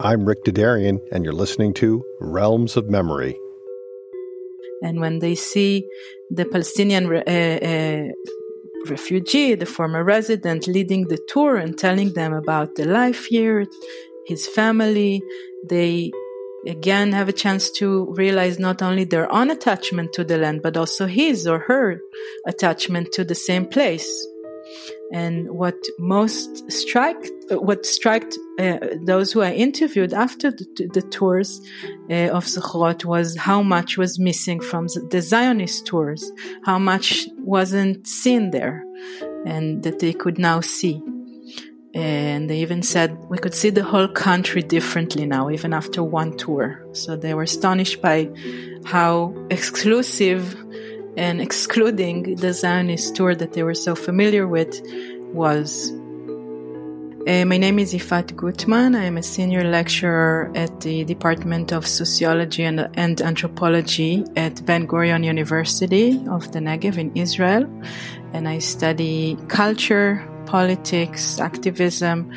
I'm Rick Dedarian, and you're listening to Realms of Memory. And when they see the Palestinian uh, uh, refugee, the former resident, leading the tour and telling them about the life here, his family, they again have a chance to realize not only their own attachment to the land, but also his or her attachment to the same place. And what most struck, what struck uh, those who I interviewed after the, the tours uh, of Zochrot was how much was missing from the Zionist tours, how much wasn't seen there, and that they could now see. And they even said we could see the whole country differently now, even after one tour. So they were astonished by how exclusive and excluding the Zionist tour that they were so familiar with was. Uh, my name is Yifat Gutman. I am a senior lecturer at the Department of Sociology and, and Anthropology at Ben Gurion University of the Negev in Israel. And I study culture, politics, activism,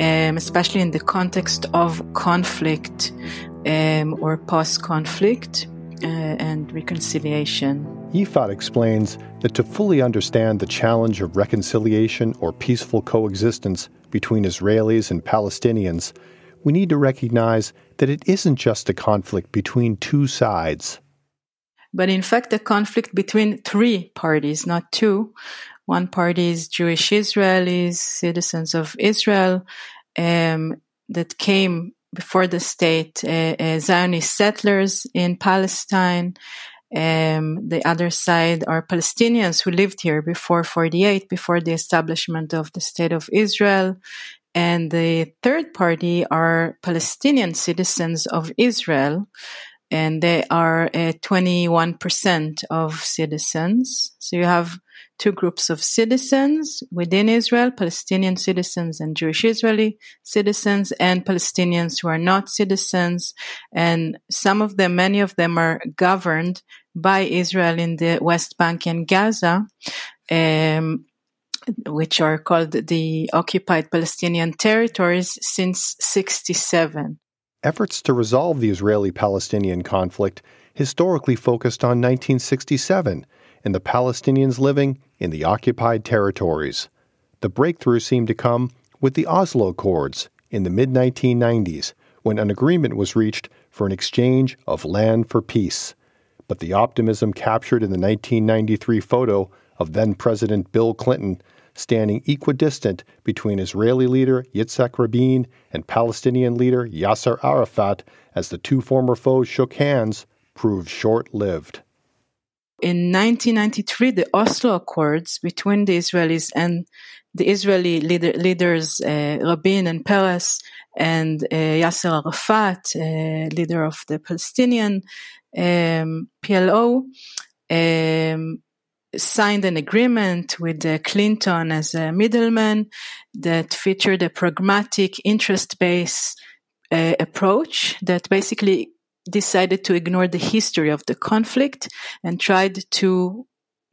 um, especially in the context of conflict um, or post conflict uh, and reconciliation. Yifat explains that to fully understand the challenge of reconciliation or peaceful coexistence between Israelis and Palestinians, we need to recognize that it isn't just a conflict between two sides. But in fact, a conflict between three parties, not two, one party is Jewish Israelis, citizens of Israel, um, that came before the state, uh, uh, Zionist settlers in Palestine. Um, the other side are Palestinians who lived here before 48, before the establishment of the state of Israel. And the third party are Palestinian citizens of Israel, and they are uh, 21% of citizens. So you have two groups of citizens within Israel, Palestinian citizens and Jewish Israeli citizens, and Palestinians who are not citizens. And some of them, many of them are governed by Israel in the West Bank and Gaza. Um, which are called the occupied Palestinian territories since 67. Efforts to resolve the Israeli Palestinian conflict historically focused on 1967 and the Palestinians living in the occupied territories. The breakthrough seemed to come with the Oslo Accords in the mid 1990s when an agreement was reached for an exchange of land for peace. But the optimism captured in the 1993 photo of then President Bill Clinton standing equidistant between Israeli leader Yitzhak Rabin and Palestinian leader Yasser Arafat as the two former foes shook hands proved short lived. In 1993, the Oslo Accords between the Israelis and the Israeli leader, leaders uh, Rabin and Peres and uh, Yasser Arafat, uh, leader of the Palestinian um, PLO, um, signed an agreement with uh, Clinton as a middleman that featured a pragmatic, interest-based uh, approach that basically decided to ignore the history of the conflict and tried to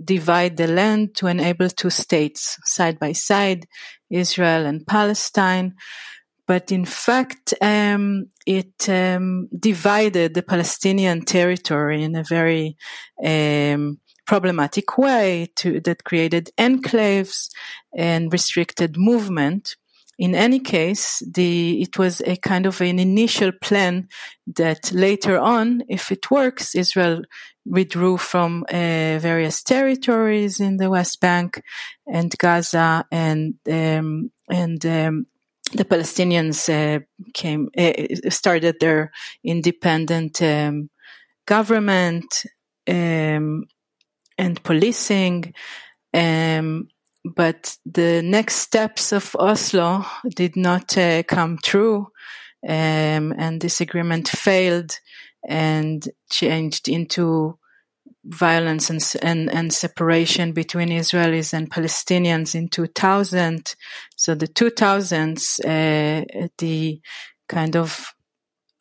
divide the land to enable two states side by side, Israel and Palestine. But in fact, um, it um, divided the Palestinian territory in a very um, problematic way to, that created enclaves and restricted movement in any case, the, it was a kind of an initial plan that later on, if it works, Israel withdrew from uh, various territories in the West Bank and Gaza and, um, and, um, the Palestinians uh, came uh, started their independent um, government um, and policing. Um, but the next steps of Oslo did not uh, come true, um, and this agreement failed and changed into violence and, and, and separation between Israelis and Palestinians in 2000. So the 2000s, uh, the kind of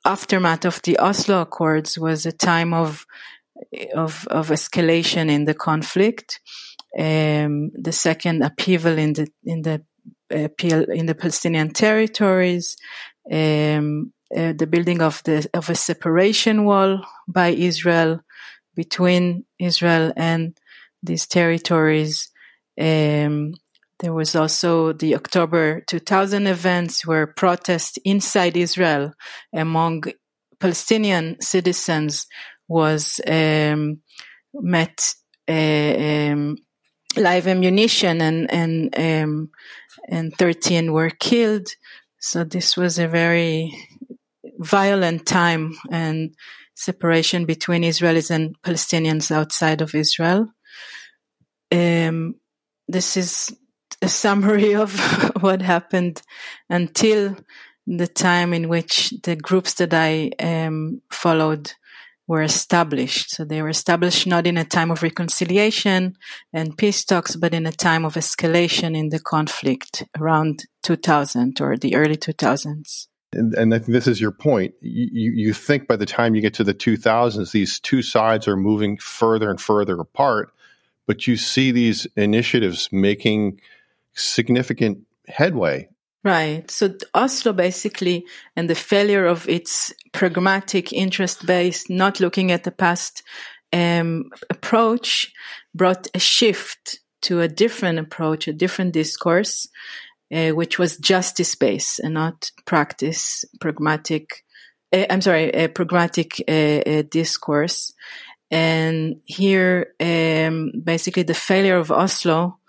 aftermath of the Oslo Accords was a time of of, of escalation in the conflict um, the second upheaval in the in the uh, in the Palestinian territories, um, uh, the building of the of a separation wall by Israel between Israel and these territories. Um, there was also the October 2000 events where protests inside Israel among Palestinian citizens was um, met uh, um, live ammunition and and um, and 13 were killed. So this was a very violent time and separation between Israelis and Palestinians outside of Israel. Um, this is a summary of what happened until the time in which the groups that I um, followed were established. So they were established not in a time of reconciliation and peace talks, but in a time of escalation in the conflict around 2000 or the early 2000s. And, and I think this is your point. You, you think by the time you get to the 2000s, these two sides are moving further and further apart, but you see these initiatives making significant headway Right. So Oslo basically, and the failure of its pragmatic, interest based, not looking at the past um, approach brought a shift to a different approach, a different discourse, uh, which was justice based and not practice, pragmatic. Uh, I'm sorry, a pragmatic uh, discourse. And here, um, basically, the failure of Oslo uh,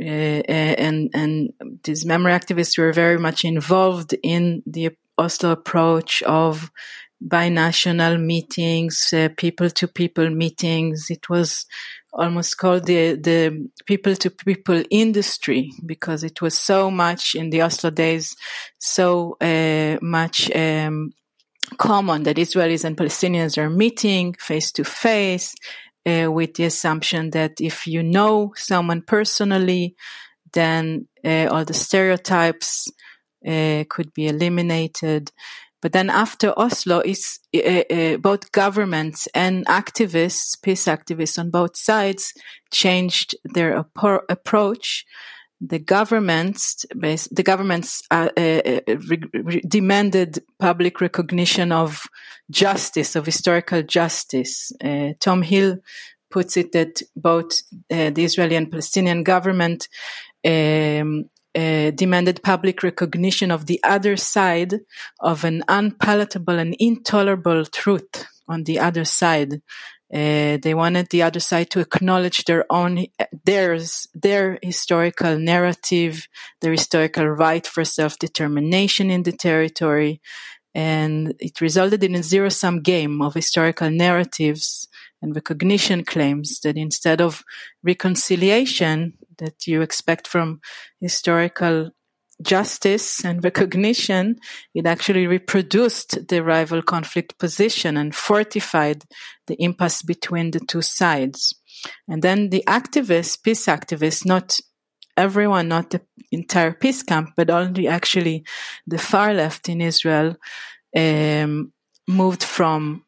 and and these memory activists were very much involved in the Oslo approach of binational meetings, people to people meetings. It was almost called the the people to people industry because it was so much in the Oslo days, so uh, much. Um, common that Israelis and Palestinians are meeting face to face uh, with the assumption that if you know someone personally, then uh, all the stereotypes uh, could be eliminated. But then after Oslo, is uh, uh, both governments and activists, peace activists on both sides, changed their approach the governments, the governments uh, uh, re- re- demanded public recognition of justice, of historical justice. Uh, Tom Hill puts it that both uh, the Israeli and Palestinian government um, uh, demanded public recognition of the other side of an unpalatable and intolerable truth on the other side uh, they wanted the other side to acknowledge their own theirs their historical narrative, their historical right for self determination in the territory, and it resulted in a zero sum game of historical narratives and recognition claims that instead of reconciliation that you expect from historical justice and recognition, it actually reproduced the rival conflict position and fortified the impasse between the two sides. And then the activists, peace activists, not everyone, not the entire peace camp, but only actually the far left in Israel, um, moved from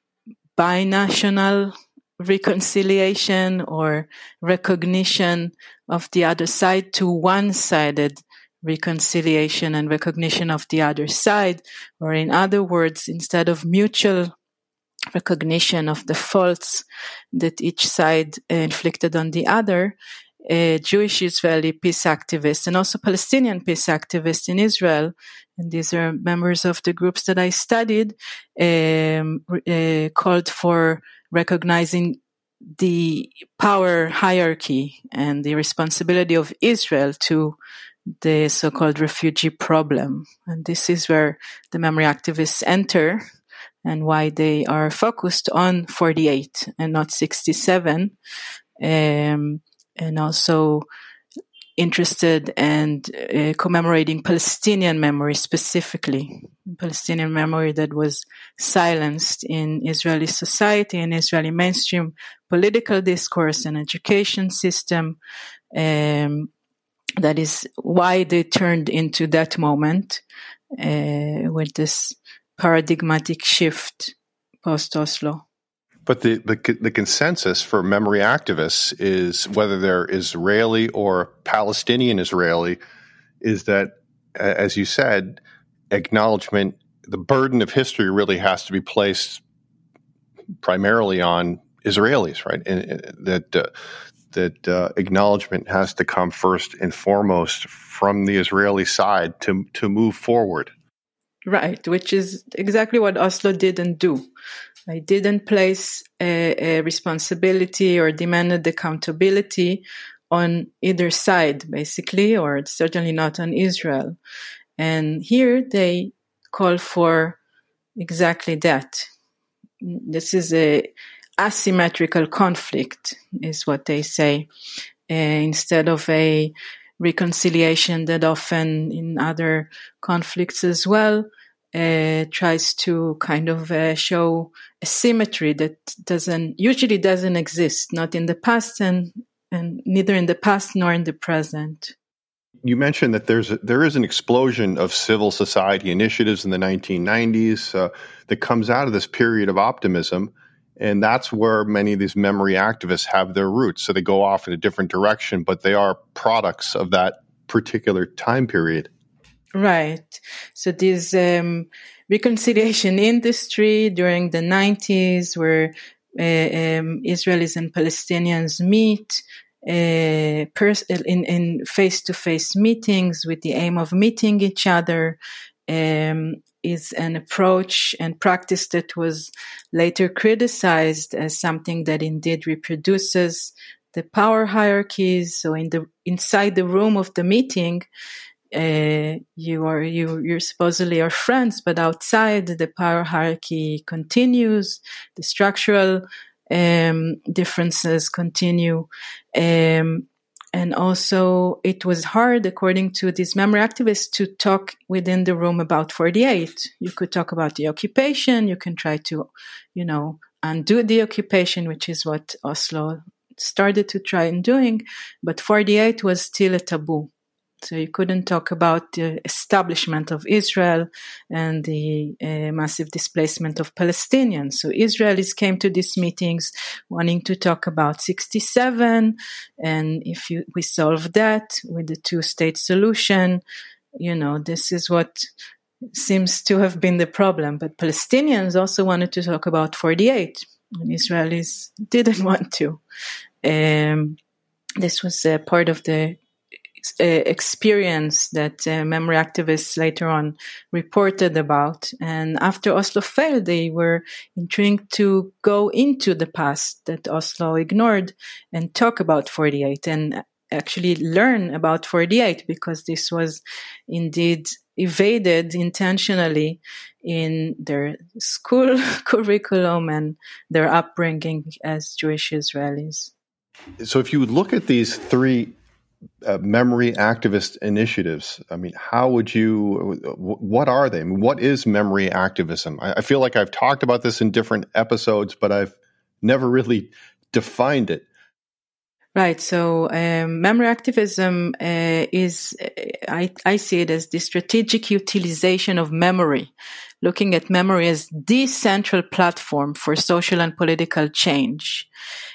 binational reconciliation or recognition of the other side to one-sided reconciliation and recognition of the other side, or in other words, instead of mutual recognition of the faults that each side inflicted on the other, uh, Jewish Israeli peace activists and also Palestinian peace activists in Israel, and these are members of the groups that I studied, um, uh, called for recognizing the power hierarchy and the responsibility of Israel to the so-called refugee problem. And this is where the memory activists enter and why they are focused on 48 and not 67. Um, and also interested and uh, commemorating Palestinian memory specifically, Palestinian memory that was silenced in Israeli society and Israeli mainstream political discourse and education system. Um, that is why they turned into that moment uh, with this paradigmatic shift post Oslo. But the, the, the consensus for memory activists is whether they're Israeli or Palestinian Israeli is that, as you said, acknowledgement the burden of history really has to be placed primarily on Israelis, right? And, and that uh, that uh, acknowledgement has to come first and foremost from the Israeli side to to move forward. Right, which is exactly what Oslo didn't do. I didn't place a, a responsibility or demanded accountability on either side, basically, or certainly not on Israel. And here they call for exactly that. This is a asymmetrical conflict, is what they say, uh, instead of a reconciliation that often in other conflicts as well uh, tries to kind of uh, show a symmetry that doesn't usually doesn't exist, not in the past and and neither in the past nor in the present. You mentioned that there's a, there is an explosion of civil society initiatives in the 1990s uh, that comes out of this period of optimism, and that's where many of these memory activists have their roots. So they go off in a different direction, but they are products of that particular time period. Right. So this um, reconciliation industry during the 90s, where uh, um, Israelis and Palestinians meet uh, pers- in, in face-to-face meetings with the aim of meeting each other um, is an approach and practice that was later criticized as something that indeed reproduces the power hierarchies. So in the inside the room of the meeting, uh, you are you you supposedly are friends, but outside the power hierarchy continues. The structural um, differences continue. Um, and also, it was hard, according to these memory activists, to talk within the room about 48. You could talk about the occupation. You can try to, you know, undo the occupation, which is what Oslo started to try in doing. But 48 was still a taboo. So you couldn't talk about the establishment of Israel and the uh, massive displacement of Palestinians. So Israelis came to these meetings wanting to talk about 67. And if you, we solve that with the two state solution, you know, this is what seems to have been the problem. But Palestinians also wanted to talk about 48 and Israelis didn't want to. Um, this was uh, part of the uh, experience that uh, memory activists later on reported about. And after Oslo failed, they were intrigued to go into the past that Oslo ignored and talk about 48 and actually learn about 48 because this was indeed evaded intentionally in their school curriculum and their upbringing as Jewish Israelis. So, if you look at these three uh, memory activist initiatives. I mean, how would you? What are they? I mean, what is memory activism? I, I feel like I've talked about this in different episodes, but I've never really defined it. Right. So, um, memory activism uh, is, I, I see it as the strategic utilization of memory, looking at memory as the central platform for social and political change.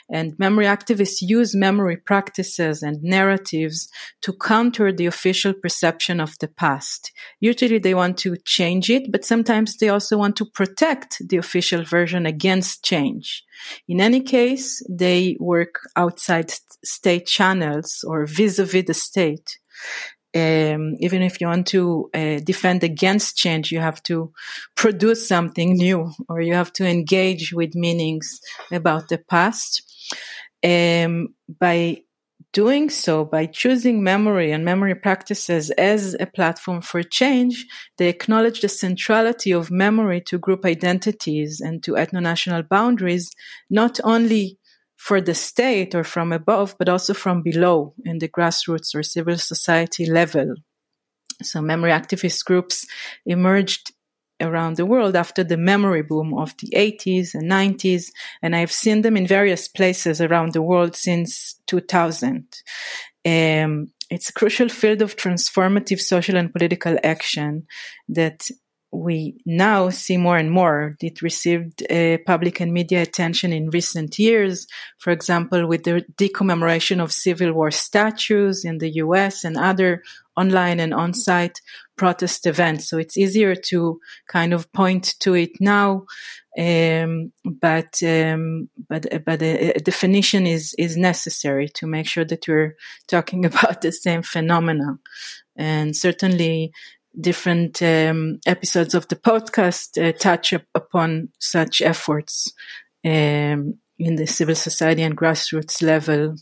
And memory activists use memory practices and narratives to counter the official perception of the past. Usually they want to change it, but sometimes they also want to protect the official version against change. In any case, they work outside state channels or vis-a-vis the state. Um, even if you want to uh, defend against change, you have to produce something new or you have to engage with meanings about the past. Um, by doing so, by choosing memory and memory practices as a platform for change, they acknowledge the centrality of memory to group identities and to ethno-national boundaries, not only for the state or from above, but also from below in the grassroots or civil society level. So memory activist groups emerged around the world after the memory boom of the 80s and 90s, and I've seen them in various places around the world since 2000. Um, it's a crucial field of transformative social and political action that we now see more and more. It received uh, public and media attention in recent years, for example, with the decommemoration of Civil War statues in the US and other online and on site protest events. So it's easier to kind of point to it now. Um, but um, but but a, a, definition is is necessary to make sure that we're talking about the same phenomena, and certainly different um, episodes of the podcast uh, touch up upon such efforts um, in the civil society and grassroots level.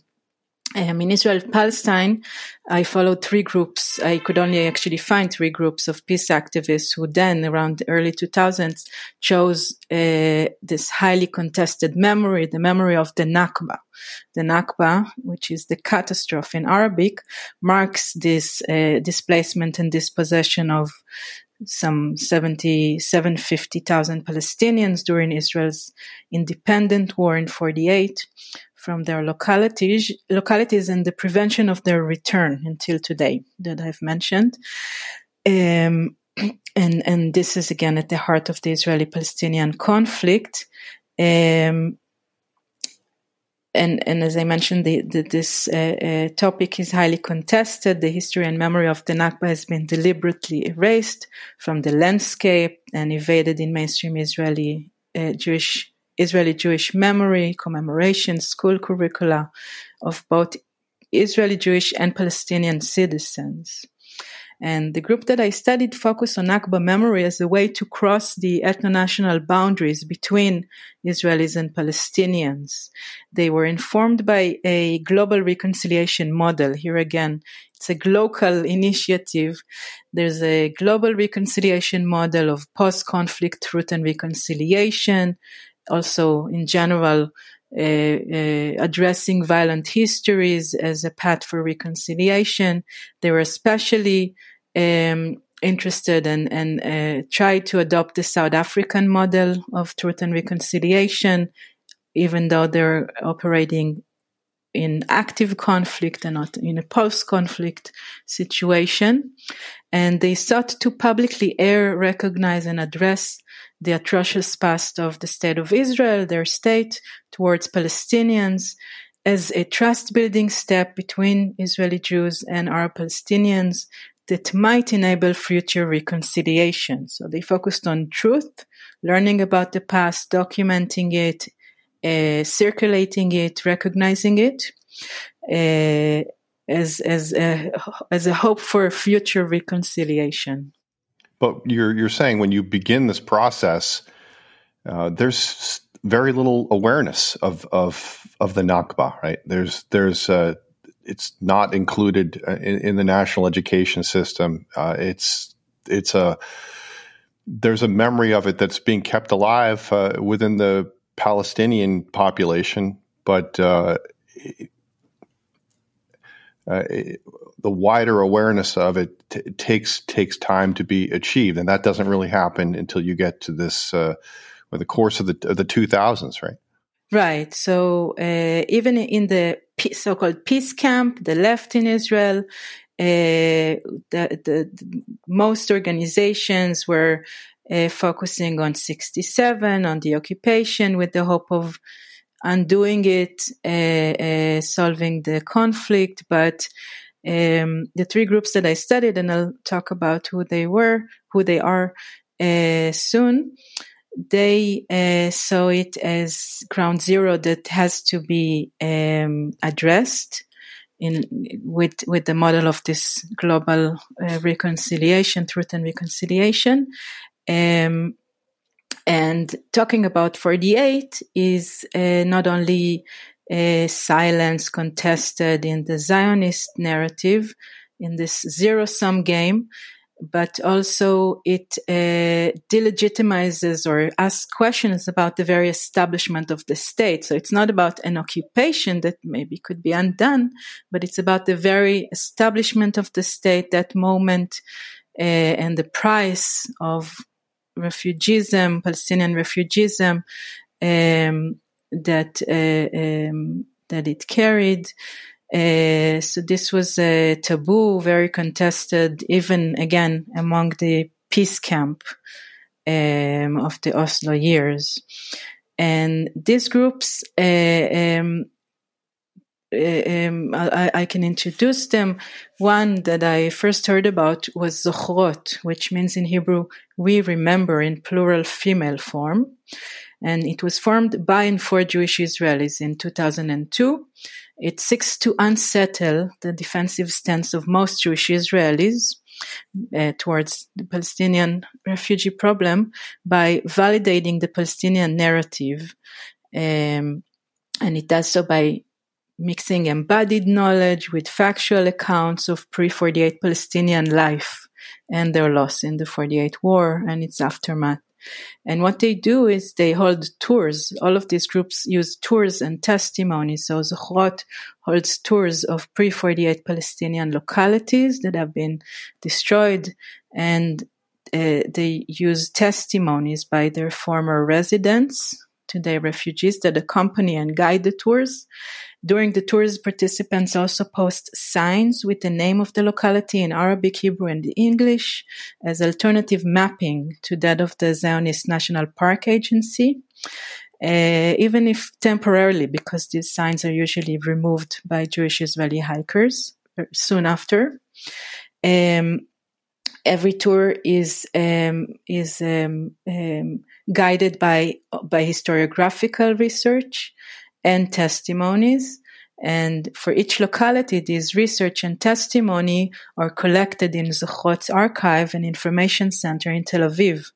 Um, in Israel Palestine, I followed three groups. I could only actually find three groups of peace activists who then, around the early 2000s, chose uh, this highly contested memory, the memory of the Nakba. The Nakba, which is the catastrophe in Arabic, marks this uh, displacement and dispossession of some 70, 750,000 Palestinians during Israel's independent war in 48 from their localities, localities and the prevention of their return until today that I've mentioned. Um, and, and this is again at the heart of the Israeli-Palestinian conflict. Um, and, and as I mentioned, the, the, this uh, uh, topic is highly contested. The history and memory of the Nakba has been deliberately erased from the landscape and evaded in mainstream Israeli uh, Jewish Israeli Jewish memory, commemoration, school curricula of both Israeli Jewish and Palestinian citizens. And the group that I studied focused on Nakba memory as a way to cross the ethno-national boundaries between Israelis and Palestinians. They were informed by a global reconciliation model. Here again, it's a global initiative. There's a global reconciliation model of post-conflict truth and reconciliation, also in general uh, uh, addressing violent histories as a path for reconciliation. They were especially um, interested and, and uh, tried to adopt the South African model of truth and reconciliation, even though they're operating in active conflict and not in a post-conflict situation. And they sought to publicly air, recognize, and address the atrocious past of the state of Israel, their state towards Palestinians, as a trust building step between Israeli Jews and Arab Palestinians that might enable future reconciliation. So they focused on truth, learning about the past, documenting it, uh, circulating it, recognizing it. Uh, as as a, as a hope for future reconciliation. But you're you're saying when you begin this process, uh, there's very little awareness of of of the Nakba, right? There's there's uh, it's not included uh, in, in, the national education system. Uh, it's it's a there's a memory of it that's being kept alive uh, within the Palestinian population, but uh, the wider awareness of it t- takes takes time to be achieved, and that doesn't really happen until you get to this uh, the course of the of the two thousands, right? Right. So uh, even in the so-called peace camp, the left in Israel, uh, the, the, the, most organizations were uh, focusing on 67, on the occupation, with the hope of undoing it, uh, uh, solving the conflict. But um, the three groups that I studied, and I'll talk about who they were, who they are uh, soon. They uh, saw it as ground zero that has to be um, addressed in with with the model of this global uh, reconciliation, truth and reconciliation. Um, and talking about 48 is uh, not only uh, silence contested in the Zionist narrative in this zero sum game, but also it uh, delegitimizes or asks questions about the very establishment of the state. So it's not about an occupation that maybe could be undone, but it's about the very establishment of the state, that moment, uh, and the price of refugeeism, Palestinian refugeeism, um, that uh, um, that it carried. Uh, so this was a taboo, very contested, even again among the peace camp um, of the Oslo years. And these groups, uh, um, I, I, can introduce them. One that I first heard about was Zochrot, which means in Hebrew, we remember in plural female form. And it was formed by and for Jewish Israelis in 2002. It seeks to unsettle the defensive stance of most Jewish Israelis uh, towards the Palestinian refugee problem by validating the Palestinian narrative. Um, and it does so by mixing embodied knowledge with factual accounts of pre 48 Palestinian life and their loss in the 48 war and its aftermath. And what they do is they hold tours. All of these groups use tours and testimonies. So Zochrot holds tours of pre-48 Palestinian localities that have been destroyed and uh, they use testimonies by their former residents today refugees that accompany and guide the tours. During the tours, participants also post signs with the name of the locality in Arabic, Hebrew, and English as alternative mapping to that of the Zionist National Park Agency. Uh, even if temporarily, because these signs are usually removed by Jewish Israeli hikers soon after. Um, every tour is um, is um, um, guided by by historiographical research and testimonies. And for each locality, these research and testimony are collected in Zochrot's archive and information center in Tel Aviv.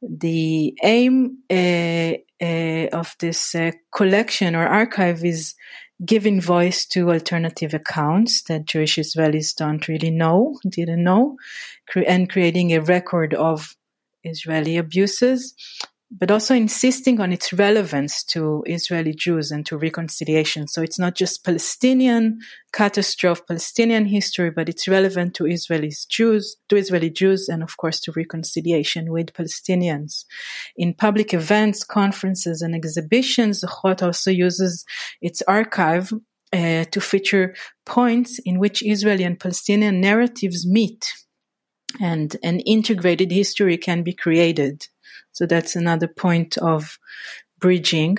The aim uh, uh, of this uh, collection or archive is giving voice to alternative accounts that Jewish Israelis don't really know, didn't know, and creating a record of Israeli abuses but also insisting on its relevance to Israeli Jews and to reconciliation. So it's not just Palestinian catastrophe, Palestinian history, but it's relevant to Israeli Jews, to Israeli Jews, and of course to reconciliation with Palestinians. In public events, conferences, and exhibitions, Zochrot also uses its archive uh, to feature points in which Israeli and Palestinian narratives meet and an integrated history can be created. So that's another point of bridging.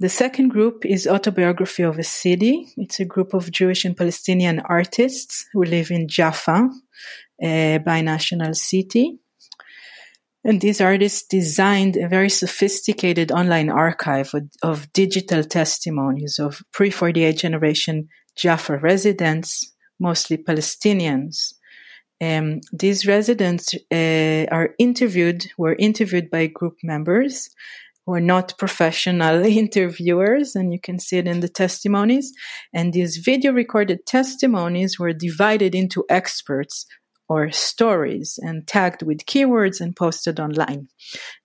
The second group is Autobiography of a City. It's a group of Jewish and Palestinian artists who live in Jaffa, uh, a binational city. And these artists designed a very sophisticated online archive of, of digital testimonies of pre 48 generation Jaffa residents, mostly Palestinians, um, these residents uh, are interviewed, were interviewed by group members who are not professional interviewers, and you can see it in the testimonies. And these video recorded testimonies were divided into experts or stories and tagged with keywords and posted online.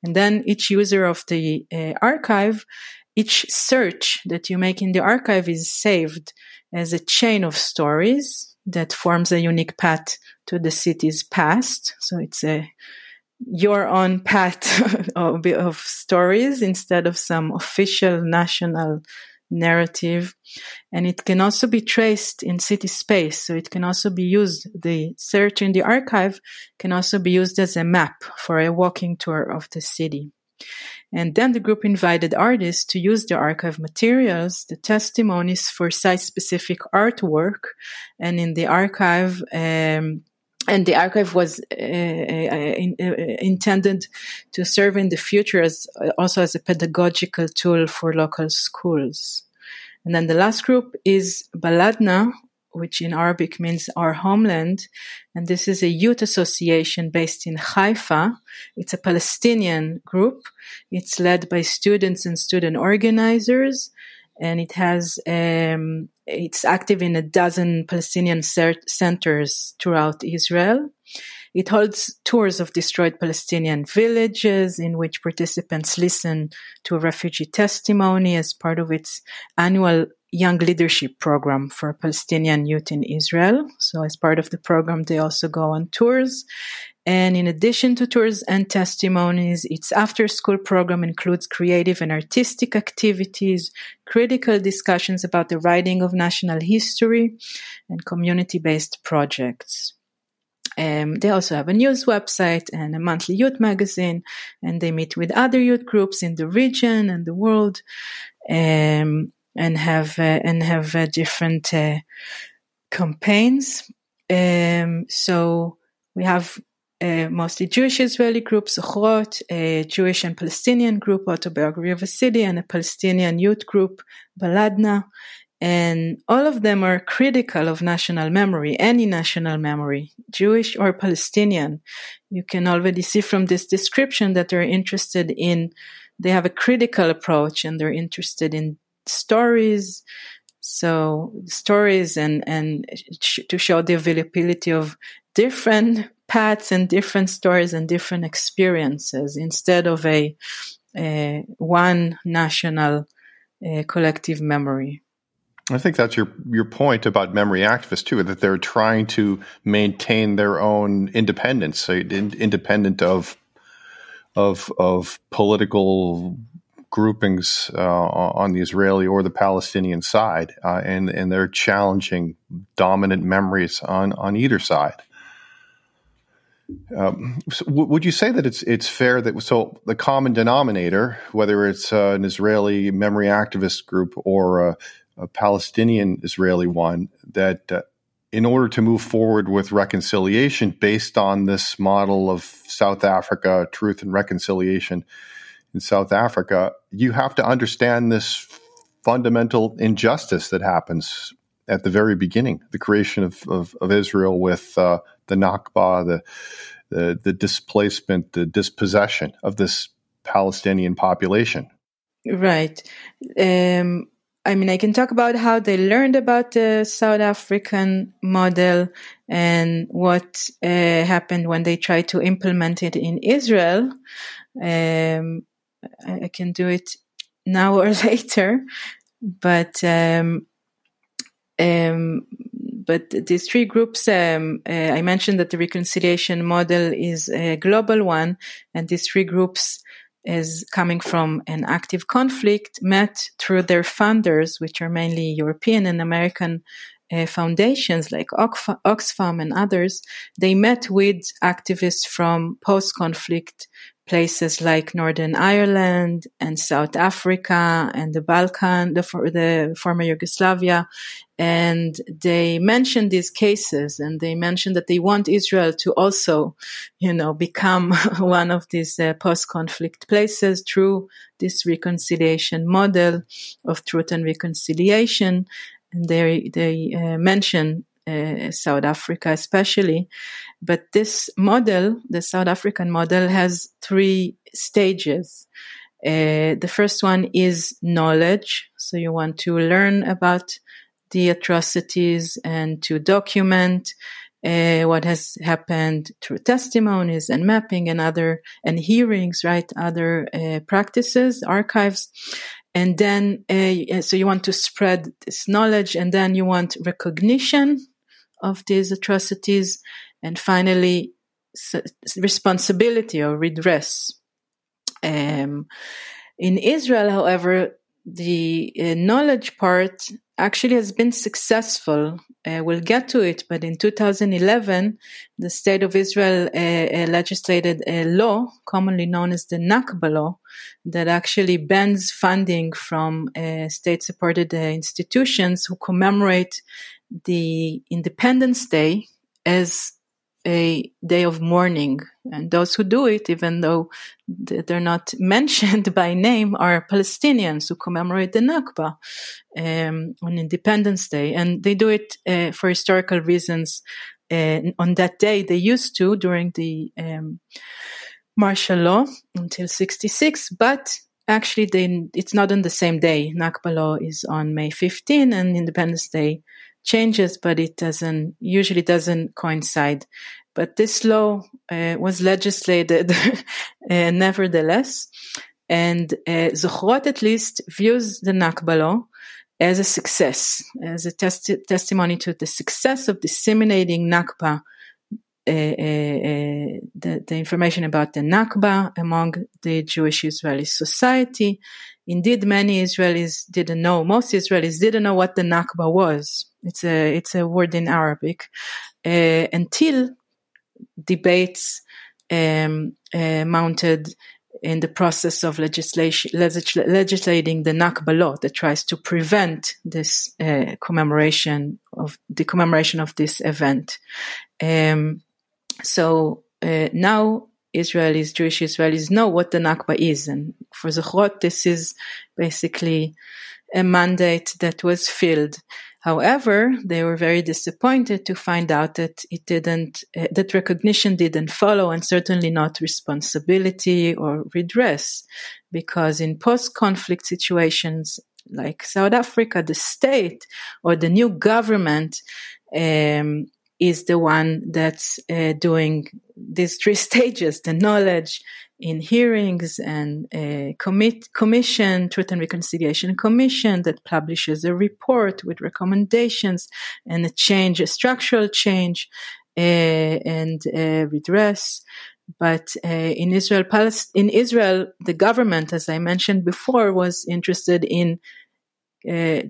And then each user of the uh, archive, each search that you make in the archive is saved as a chain of stories that forms a unique path to the city's past. So it's a your own path of, of stories instead of some official national narrative. And it can also be traced in city space. So it can also be used, the search in the archive can also be used as a map for a walking tour of the city. And then the group invited artists to use the archive materials, the testimonies for site specific artwork. And in the archive, um, and the archive was uh, uh, in, uh, intended to serve in the future as also as a pedagogical tool for local schools. And then the last group is Baladna, which in Arabic means our homeland. And this is a youth association based in Haifa. It's a Palestinian group. It's led by students and student organizers. And it has, um, it's active in a dozen Palestinian centers throughout Israel. It holds tours of destroyed Palestinian villages in which participants listen to a refugee testimony as part of its annual young leadership program for Palestinian youth in Israel. So as part of the program, they also go on tours. And in addition to tours and testimonies, its after school program includes creative and artistic activities, critical discussions about the writing of national history, and community based projects. Um, they also have a news website and a monthly youth magazine, and they meet with other youth groups in the region and the world, um, and have uh, and have uh, different uh, campaigns. Um, so we have uh, mostly Jewish Israeli groups, Zochrot, a Jewish and Palestinian group, Autobiography of a City, and a Palestinian youth group, Baladna. And all of them are critical of national memory, any national memory, Jewish or Palestinian. You can already see from this description that they're interested in, they have a critical approach and they're interested in stories. So stories and, and to show the availability of different paths and different stories and different experiences instead of a, a one national uh, collective memory. I think that's your your point about memory activists too, that they're trying to maintain their own independence, independent of of of political groupings uh, on the Israeli or the Palestinian side, uh, and and they're challenging dominant memories on on either side. Um, so w- would you say that it's it's fair that so the common denominator, whether it's uh, an Israeli memory activist group or a, a Palestinian Israeli one, that uh, in order to move forward with reconciliation based on this model of South Africa, truth and reconciliation in South Africa, you have to understand this fundamental injustice that happens at the very beginning, the creation of, of, of Israel with uh, the Nakba, the, the, the displacement, the dispossession of this Palestinian population. Right. Um, I mean, I can talk about how they learned about the South African model and what uh, happened when they tried to implement it in Israel. Um, I, I, can do it now or later, but um, um, but these three groups, um, uh, I mentioned that the reconciliation model is a global one, and these three groups is coming from an active conflict met through their funders, which are mainly European and American uh, foundations like Oxfam and others. They met with activists from post-conflict places like Northern Ireland and South Africa and the Balkan, the, the former Yugoslavia. And they mentioned these cases and they mentioned that they want Israel to also, you know, become one of these uh, post-conflict places through this reconciliation model of truth and reconciliation. And they, they uh, mention uh, South Africa especially. But this model, the South African model, has three stages. Uh, the first one is knowledge. So you want to learn about the atrocities and to document uh, what has happened through testimonies and mapping and other and hearings, right? Other uh, practices, archives. And then, uh, so you want to spread this knowledge and then you want recognition of these atrocities, and finally, responsibility or redress. Um, in Israel, however, the uh, knowledge part actually has been successful. Uh, we'll get to it, but in 2011, the state of Israel uh, uh, legislated a law, commonly known as the Nakba law, that actually bans funding from uh, state supported uh, institutions who commemorate the Independence Day as a day of mourning. And those who do it, even though they're not mentioned by name, are Palestinians who commemorate the Nakba um, on Independence Day. And they do it uh, for historical reasons. Uh, on that day, they used to during the um, martial law until 66, but actually they, it's not on the same day. Nakba law is on May 15 and Independence Day changes, but it doesn't usually doesn't coincide. But this law uh, was legislated uh, nevertheless, and uh, Zochrot at least views the Nakba law as a success, as a testi- testimony to the success of disseminating Nakba. Uh, uh, uh, the, the, information about the Nakba among the Jewish Israeli society. Indeed, many Israelis didn't know, most Israelis didn't know what the Nakba was. It's a it's a word in Arabic uh, until debates um, uh, mounted in the process of legislation, legisl- legislating the Nakba law that tries to prevent this uh, commemoration of the commemoration of this event. Um, so uh, now Israelis, Jewish Israelis know what the Nakba is, and for Zochrot, this is basically a mandate that was filled. However, they were very disappointed to find out that it didn't, uh, that recognition didn't follow and certainly not responsibility or redress. Because in post-conflict situations like South Africa, the state or the new government, um, is the one that's uh, doing these three stages, the knowledge, in hearings and a commit, commission, Truth and Reconciliation Commission that publishes a report with recommendations and a change, a structural change uh, and uh, redress. But uh, in Israel, Palest- in Israel, the government, as I mentioned before, was interested in uh,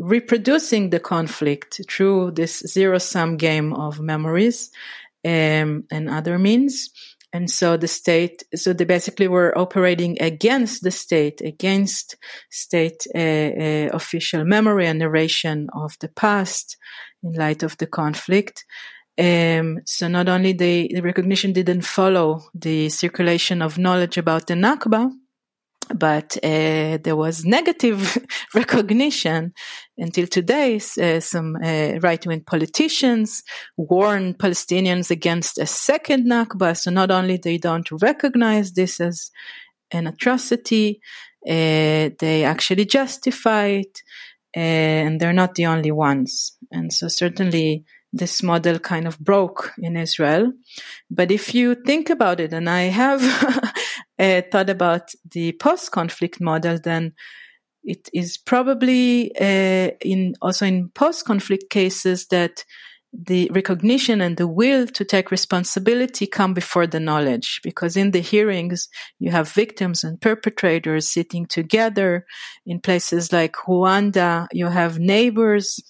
reproducing the conflict through this zero sum game of memories um, and other means. And so the state, so they basically were operating against the state, against state uh, uh, official memory and narration of the past in light of the conflict. Um, so not only the, the recognition didn't follow the circulation of knowledge about the Nakba, but uh, there was negative recognition until today. Uh, some uh, right-wing politicians warn Palestinians against a second Nakba. So not only they don't recognize this as an atrocity, uh, they actually justify it, uh, and they're not the only ones. And so certainly this model kind of broke in Israel. But if you think about it, and I have uh, thought about the post-conflict model, then it is probably uh, in also in post-conflict cases that the recognition and the will to take responsibility come before the knowledge because in the hearings you have victims and perpetrators sitting together in places like Rwanda. You have neighbors.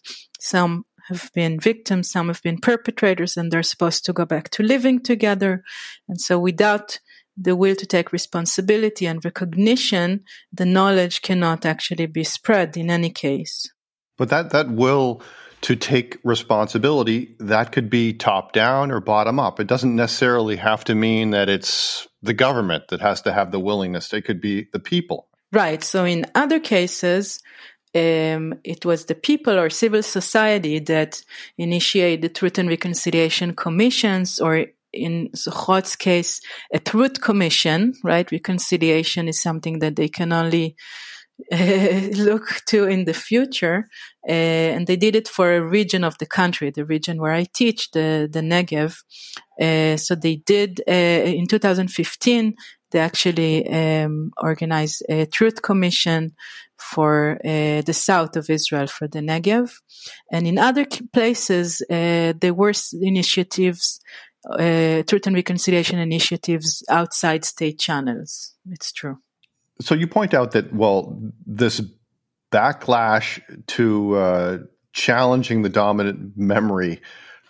Some have been victims some have been perpetrators and they're supposed to go back to living together. And so without the will to take responsibility and recognition, the knowledge cannot actually be spread in any case. But that, that will to take responsibility, that could be top down or bottom up. It doesn't necessarily have to mean that it's the government that has to have the willingness. It could be the people. Right. So in other cases, um, it was the people or civil society that initiated the truth and reconciliation commissions or in Zochrot's case, a truth commission, right? Reconciliation is something that they can only uh, look to in the future. Uh, and they did it for a region of the country, the region where I teach, the, the Negev. Uh, so they did, in 2015, they actually um, organized a truth commission for the south of Israel, for the Negev. And in other places, there were initiatives uh, truth and reconciliation initiatives outside state channels. It's true. So you point out that well, this backlash to uh, challenging the dominant memory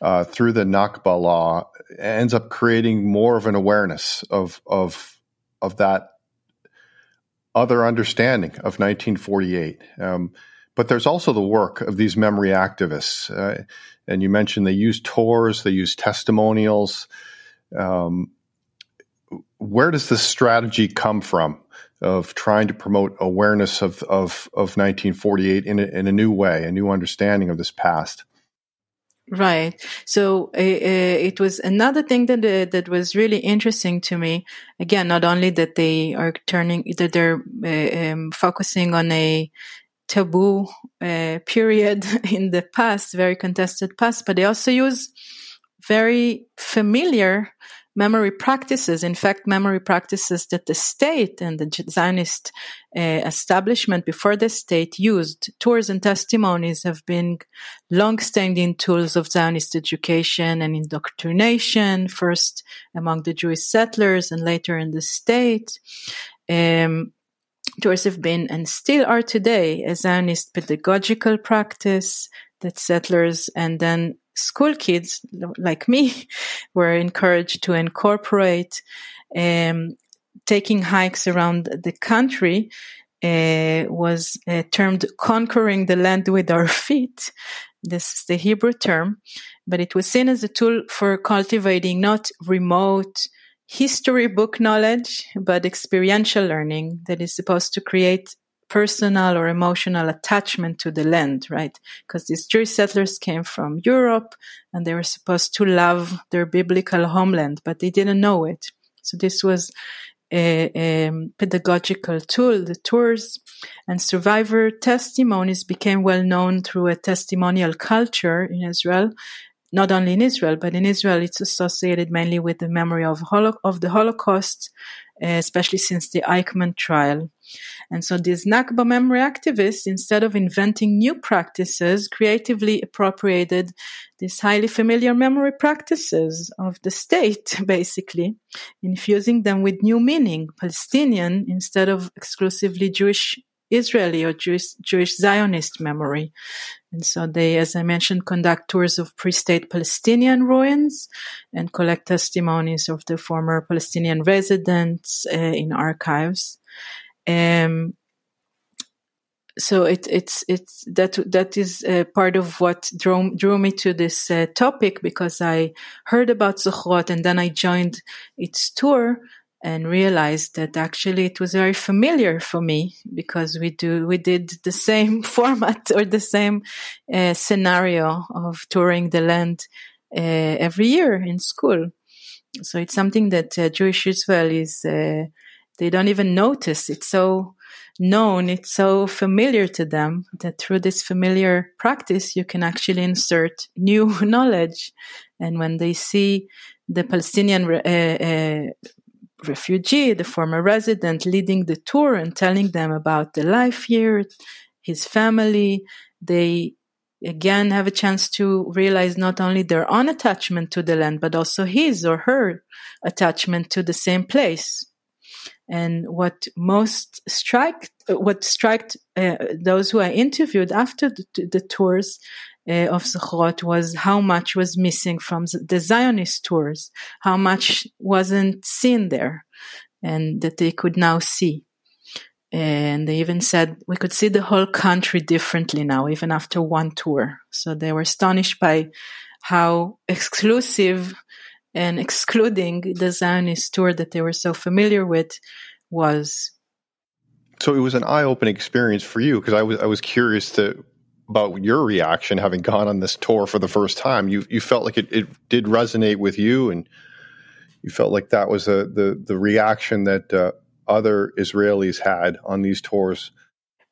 uh, through the Nakba law ends up creating more of an awareness of of of that other understanding of 1948. Um, but there's also the work of these memory activists. Uh, and you mentioned they use tours, they use testimonials. Um, where does this strategy come from of trying to promote awareness of, of, of 1948 in a, in a new way, a new understanding of this past? Right. So uh, uh, it was another thing that uh, that was really interesting to me. Again, not only that they are turning that they're uh, um, focusing on a taboo uh, period in the past, very contested past, but they also use very familiar memory practices. In fact, memory practices that the state and the Zionist uh, establishment before the state used. Tours and testimonies have been long-standing tools of Zionist education and indoctrination, first among the Jewish settlers and later in the state. Um, tours have been and still are today a Zionist pedagogical practice that settlers and then school kids like me were encouraged to incorporate um, taking hikes around the country uh, was uh, termed conquering the land with our feet. This is the Hebrew term, but it was seen as a tool for cultivating not remote history book knowledge, but experiential learning that is supposed to create personal or emotional attachment to the land, right? Because these Jewish settlers came from Europe and they were supposed to love their biblical homeland, but they didn't know it. So this was a, a, pedagogical tool, the tours and survivor testimonies became well known through a testimonial culture in Israel. Not only in Israel, but in Israel, it's associated mainly with the memory of, holo- of the Holocaust, eh, especially since the Eichmann trial. And so these Nakba memory activists, instead of inventing new practices, creatively appropriated these highly familiar memory practices of the state, basically, infusing them with new meaning, Palestinian instead of exclusively Jewish Israeli or Jewish, Jewish Zionist memory. And so they, as I mentioned, conduct tours of pre-state Palestinian ruins and collect testimonies of the former Palestinian residents uh, in archives. Um, so it, it's it's that that is uh, part of what drew drew me to this uh, topic because I heard about Zochrot and then I joined its tour and realized that actually it was very familiar for me because we do we did the same format or the same uh, scenario of touring the land uh, every year in school. So it's something that uh, Jewish Israelis uh, they don't even notice. It's so known, it's so familiar to them that through this familiar practice, you can actually insert new knowledge. And when they see the Palestinian uh, uh, refugee, the former resident, leading the tour and telling them about the life here, his family, they again have a chance to realize not only their own attachment to the land, but also his or her attachment to the same place. And what most struck, what struck uh, those who I interviewed after the, the tours uh, of Zochrot was how much was missing from the Zionist tours, how much wasn't seen there, and that they could now see. And they even said we could see the whole country differently now, even after one tour. So they were astonished by how exclusive and excluding the Zionist tour that they were so familiar with was. So it was an eye-opening experience for you because I was I was curious to about your reaction having gone on this tour for the first time. You you felt like it, it did resonate with you, and you felt like that was a, the the reaction that uh, other Israelis had on these tours.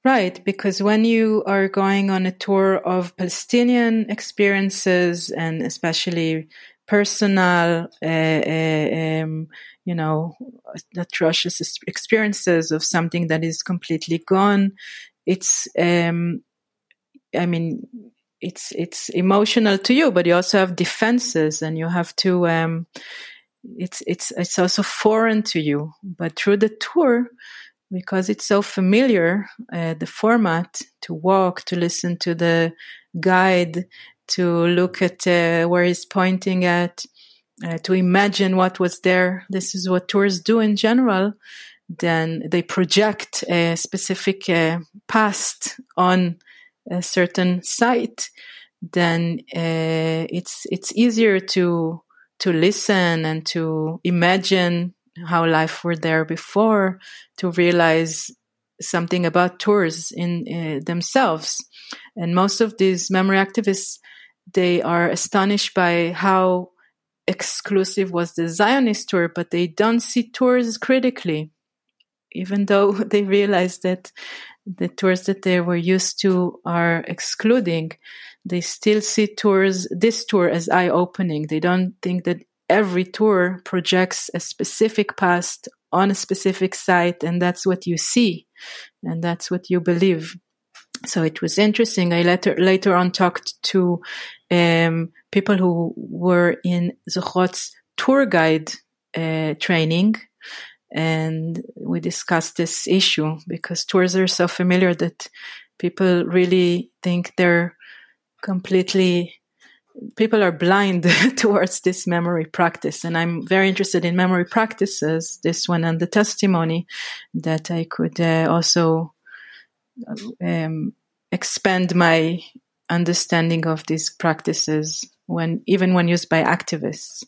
Right, because when you are going on a tour of Palestinian experiences and especially personal, uh, uh, um, you know, atrocious experiences of something that is completely gone. It's, um, I mean, it's it's emotional to you, but you also have defenses, and you have to. Um, it's it's it's also foreign to you, but through the tour, because it's so familiar, uh, the format to walk, to listen to the guide, to look at uh, where he's pointing at, uh, to imagine what was there. This is what tours do in general. Then they project a specific uh, past on a certain site. Then uh, it's it's easier to to listen and to imagine how life were there before, to realize something about tours in uh, themselves. And most of these memory activists they are astonished by how exclusive was the Zionist tour, but they don't see tours critically, even though they realize that the tours that they were used to are excluding. They still see tours, this tour as eye opening. They don't think that every tour projects a specific past on a specific site, and that's what you see, and that's what you believe so it was interesting. I later later on talked to um, people who were in Zochrot's tour guide uh, training, and we discussed this issue because tours are so familiar that people really think they're completely people are blind towards this memory practice. And I'm very interested in memory practices, this one and the testimony, that I could uh, also um, expand my understanding of these practices when even when used by activists.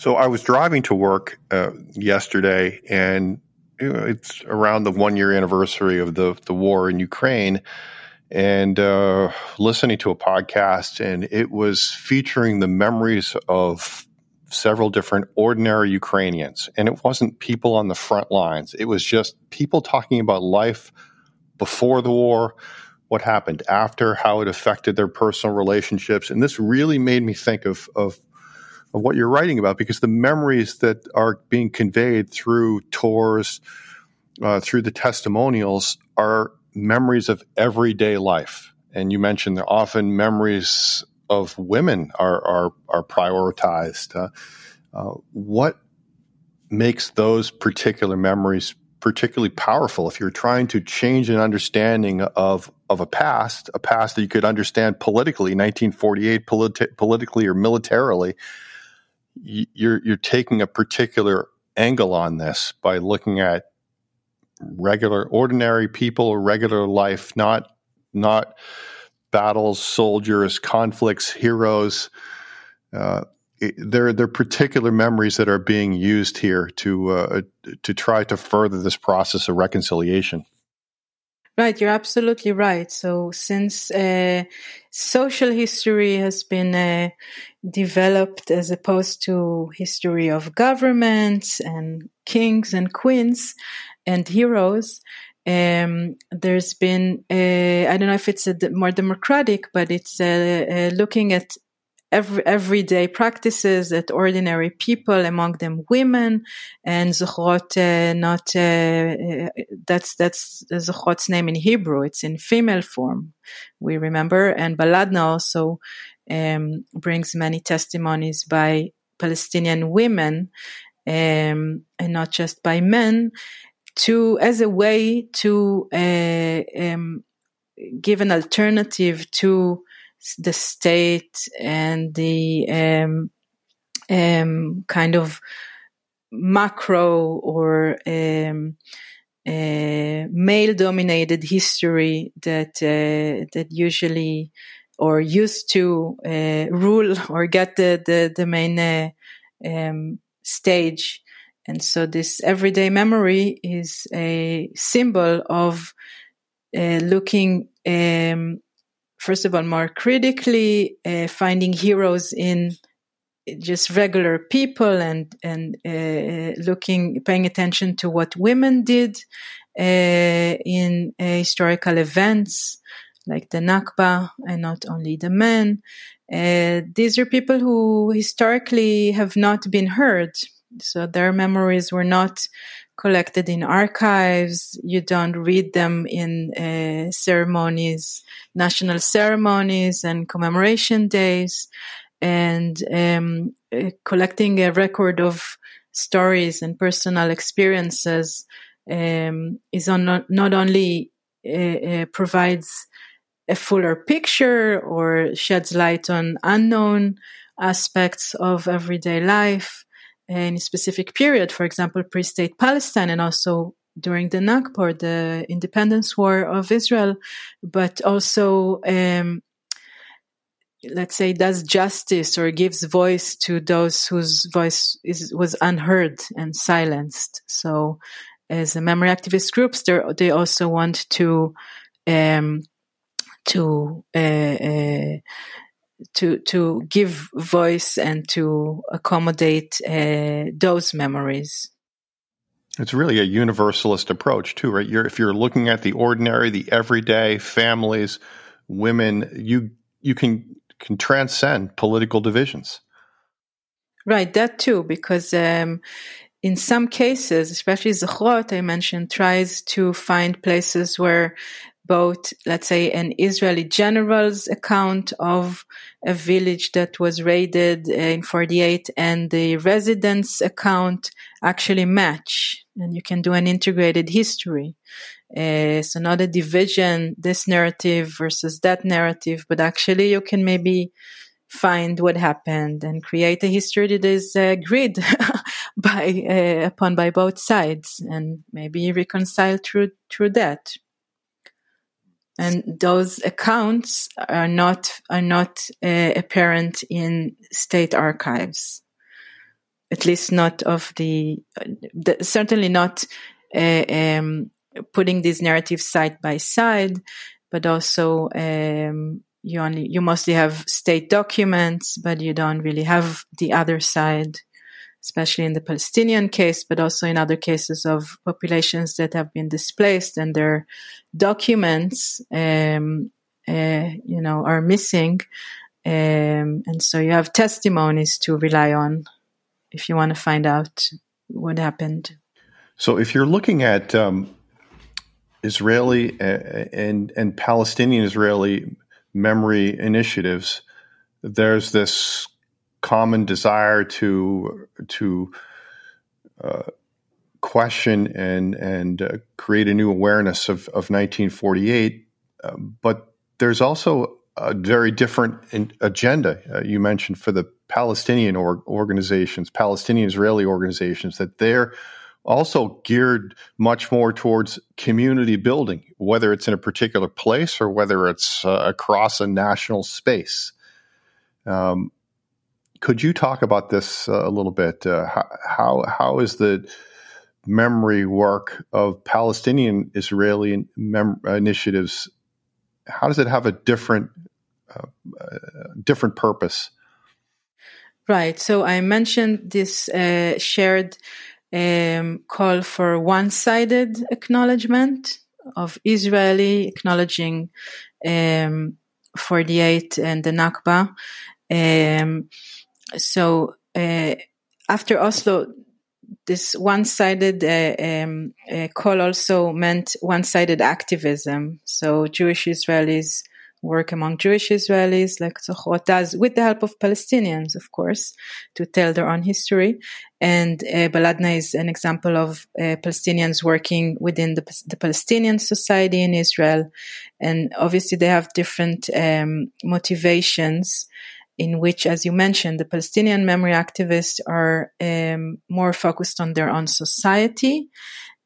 So I was driving to work uh, yesterday, and it's around the one year anniversary of the the war in Ukraine, and uh, listening to a podcast, and it was featuring the memories of several different ordinary Ukrainians, and it wasn't people on the front lines. It was just people talking about life before the war, what happened after, how it affected their personal relationships. And this really made me think of, of, of what you're writing about because the memories that are being conveyed through tours, uh, through the testimonials, are memories of everyday life. And you mentioned that often memories of women are are, are prioritized. Uh, uh, what makes those particular memories particularly powerful if you're trying to change an understanding of of a past, a past that you could understand politically, 1948, politi- politically or militarily. You're you're taking a particular angle on this by looking at regular, ordinary people regular life, not not battles, soldiers, conflicts, heroes. Uh, there, there are particular memories that are being used here to uh, to try to further this process of reconciliation. Right, you're absolutely right. So, since uh, social history has been uh, developed as opposed to history of governments and kings and queens and heroes, um, there's been uh, I don't know if it's a more democratic, but it's uh, uh, looking at every, everyday practices that ordinary people, among them women, and Zochrot, uh, not, uh, uh, that's, that's Zochrot's name in Hebrew. It's in female form. We remember. And Baladna also, um, brings many testimonies by Palestinian women, um, and not just by men to, as a way to, uh, um, give an alternative to the state and the um, um, kind of macro or um, uh, male dominated history that uh, that usually or used to uh, rule or get the the, the main uh, um, stage. And so this everyday memory is a symbol of uh, looking um, first of all, more critically, uh, finding heroes in just regular people and and uh, looking, paying attention to what women did uh, in uh, historical events like the Nakba, and not only the men. Uh, these are people who historically have not been heard, so their memories were not collected in archives. You don't read them in uh, ceremonies, national ceremonies and commemoration days. And um, uh, collecting a record of stories and personal experiences um, is on not, not only uh, uh, provides a fuller picture or sheds light on unknown aspects of everyday life, in a specific period, for example, pre-state Palestine and also during the Nakba, the independence war of Israel, but also, um, let's say, does justice or gives voice to those whose voice is, was unheard and silenced. So, as a memory activist groups, they also want to um, to uh, uh, to to give voice and to accommodate uh, those memories. It's really a universalist approach too, right? You're, if you're looking at the ordinary, the everyday, families, women, you you can can transcend political divisions. Right, that too, because um, in some cases, especially Zochrot, I mentioned, tries to find places where both, let's say, an Israeli general's account of a village that was raided in 48 and the residents' account actually match. And you can do an integrated history. Uh, so not a division, this narrative versus that narrative, but actually you can maybe find what happened and create a history that is uh, agreed by uh, upon by both sides and maybe reconcile through through that and those accounts are not are not uh, apparent in state archives at least not of the, the certainly not uh, um, putting these narratives side by side but also um, you only you mostly have state documents, but you don't really have the other side, especially in the Palestinian case, but also in other cases of populations that have been displaced and their documents, um, uh, you know, are missing. Um, and so you have testimonies to rely on if you want to find out what happened. So if you're looking at um, Israeli uh, and and Palestinian Israeli memory initiatives, there's this common desire to to uh, question and and uh, create a new awareness of, of 1948. Uh, but there's also a very different in, agenda. Uh, you mentioned for the Palestinian or, organizations, Palestinian Israeli organizations, that they're also geared much more towards community building, whether it's in a particular place or whether it's uh, across a national space. Um, could you talk about this uh, a little bit? Uh, how how is the memory work of Palestinian Israeli mem- initiatives? How does it have a different uh, uh, different purpose? Right. So I mentioned this uh, shared um, call for one-sided acknowledgement of Israeli acknowledging um, 48 and the Nakba. Um, so uh, after Oslo, this one-sided uh, um, uh, call also meant one-sided activism. So Jewish Israelis work among Jewish Israelis, like Zochrot does, with the help of Palestinians, of course, to tell their own history. And uh, Baladna is an example of uh, Palestinians working within the, the, Palestinian society in Israel. And obviously, they have different um, motivations. In which, as you mentioned, the Palestinian memory activists are um, more focused on their own society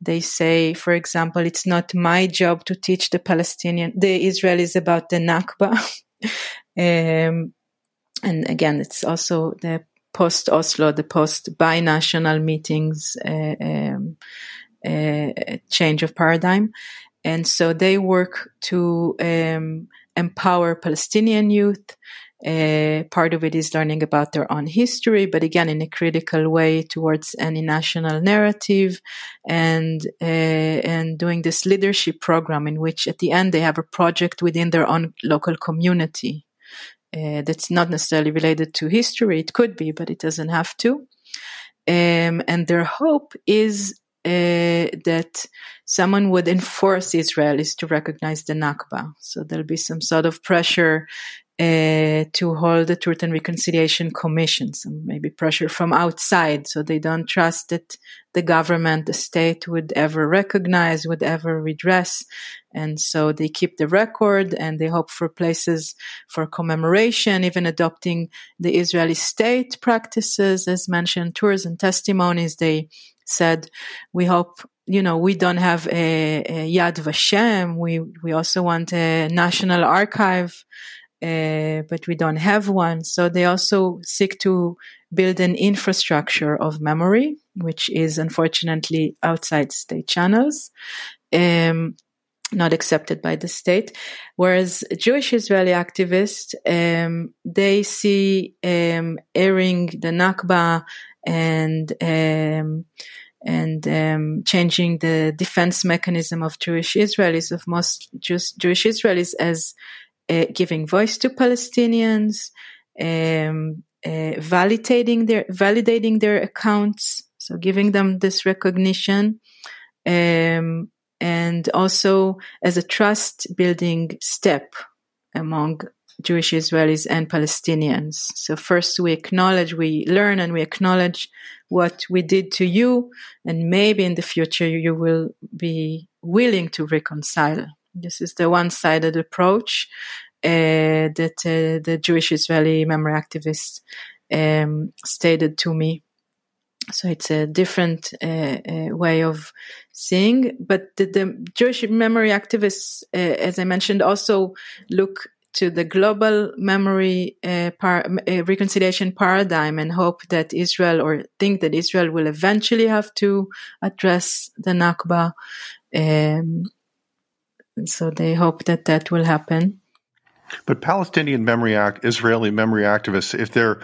they say, for example, it's not my job to teach the Palestinian, the Israelis about the Nakba. um, and again, it's also the post Oslo, the post binational meetings, uh, um, uh, change of paradigm. And so they work to um, empower Palestinian youth uh, part of it is learning about their own history, but again, in a critical way towards any national narrative and, uh, and doing this leadership program in which at the end they have a project within their own local community. Uh, that's not necessarily related to history. It could be, but it doesn't have to. Um, and their hope is uh, that someone would enforce Israelis to recognize the Nakba. So there'll be some sort of pressure uh, to hold the Truth and Reconciliation Commission, maybe pressure from outside, so they don't trust that the government, the state would ever recognize, would ever redress. And so they keep the record and they hope for places for commemoration, even adopting the Israeli state practices, as mentioned, tours and testimonies. They said, we hope you know, we don't have a, a Yad Vashem. We we also want a national archive uh, but we don't have one. So they also seek to build an infrastructure of memory, which is unfortunately outside state channels. Um, not accepted by the state. Whereas Jewish Israeli activists, um, they see um, airing the Nakba and um, and um, changing the defense mechanism of Jewish Israelis, of most Jewish, Jewish Israelis, as uh, giving voice to Palestinians, um, uh, validating their validating their accounts, so giving them this recognition, um, and also as a trust building step among Jewish Israelis and Palestinians. So first we acknowledge, we learn and we acknowledge what we did to you, and maybe in the future you will be willing to reconcile this is the one sided approach. uh, that uh, the Jewish Israeli memory activists um, stated to me. So it's a different uh, uh, way of seeing. But the, the Jewish memory activists, uh, as I mentioned, also look to the global memory uh, par- reconciliation paradigm and hope that Israel or think that Israel will eventually have to address the Nakba. Um, so they hope that that will happen. But Palestinian memory act, Israeli memory activists, if they're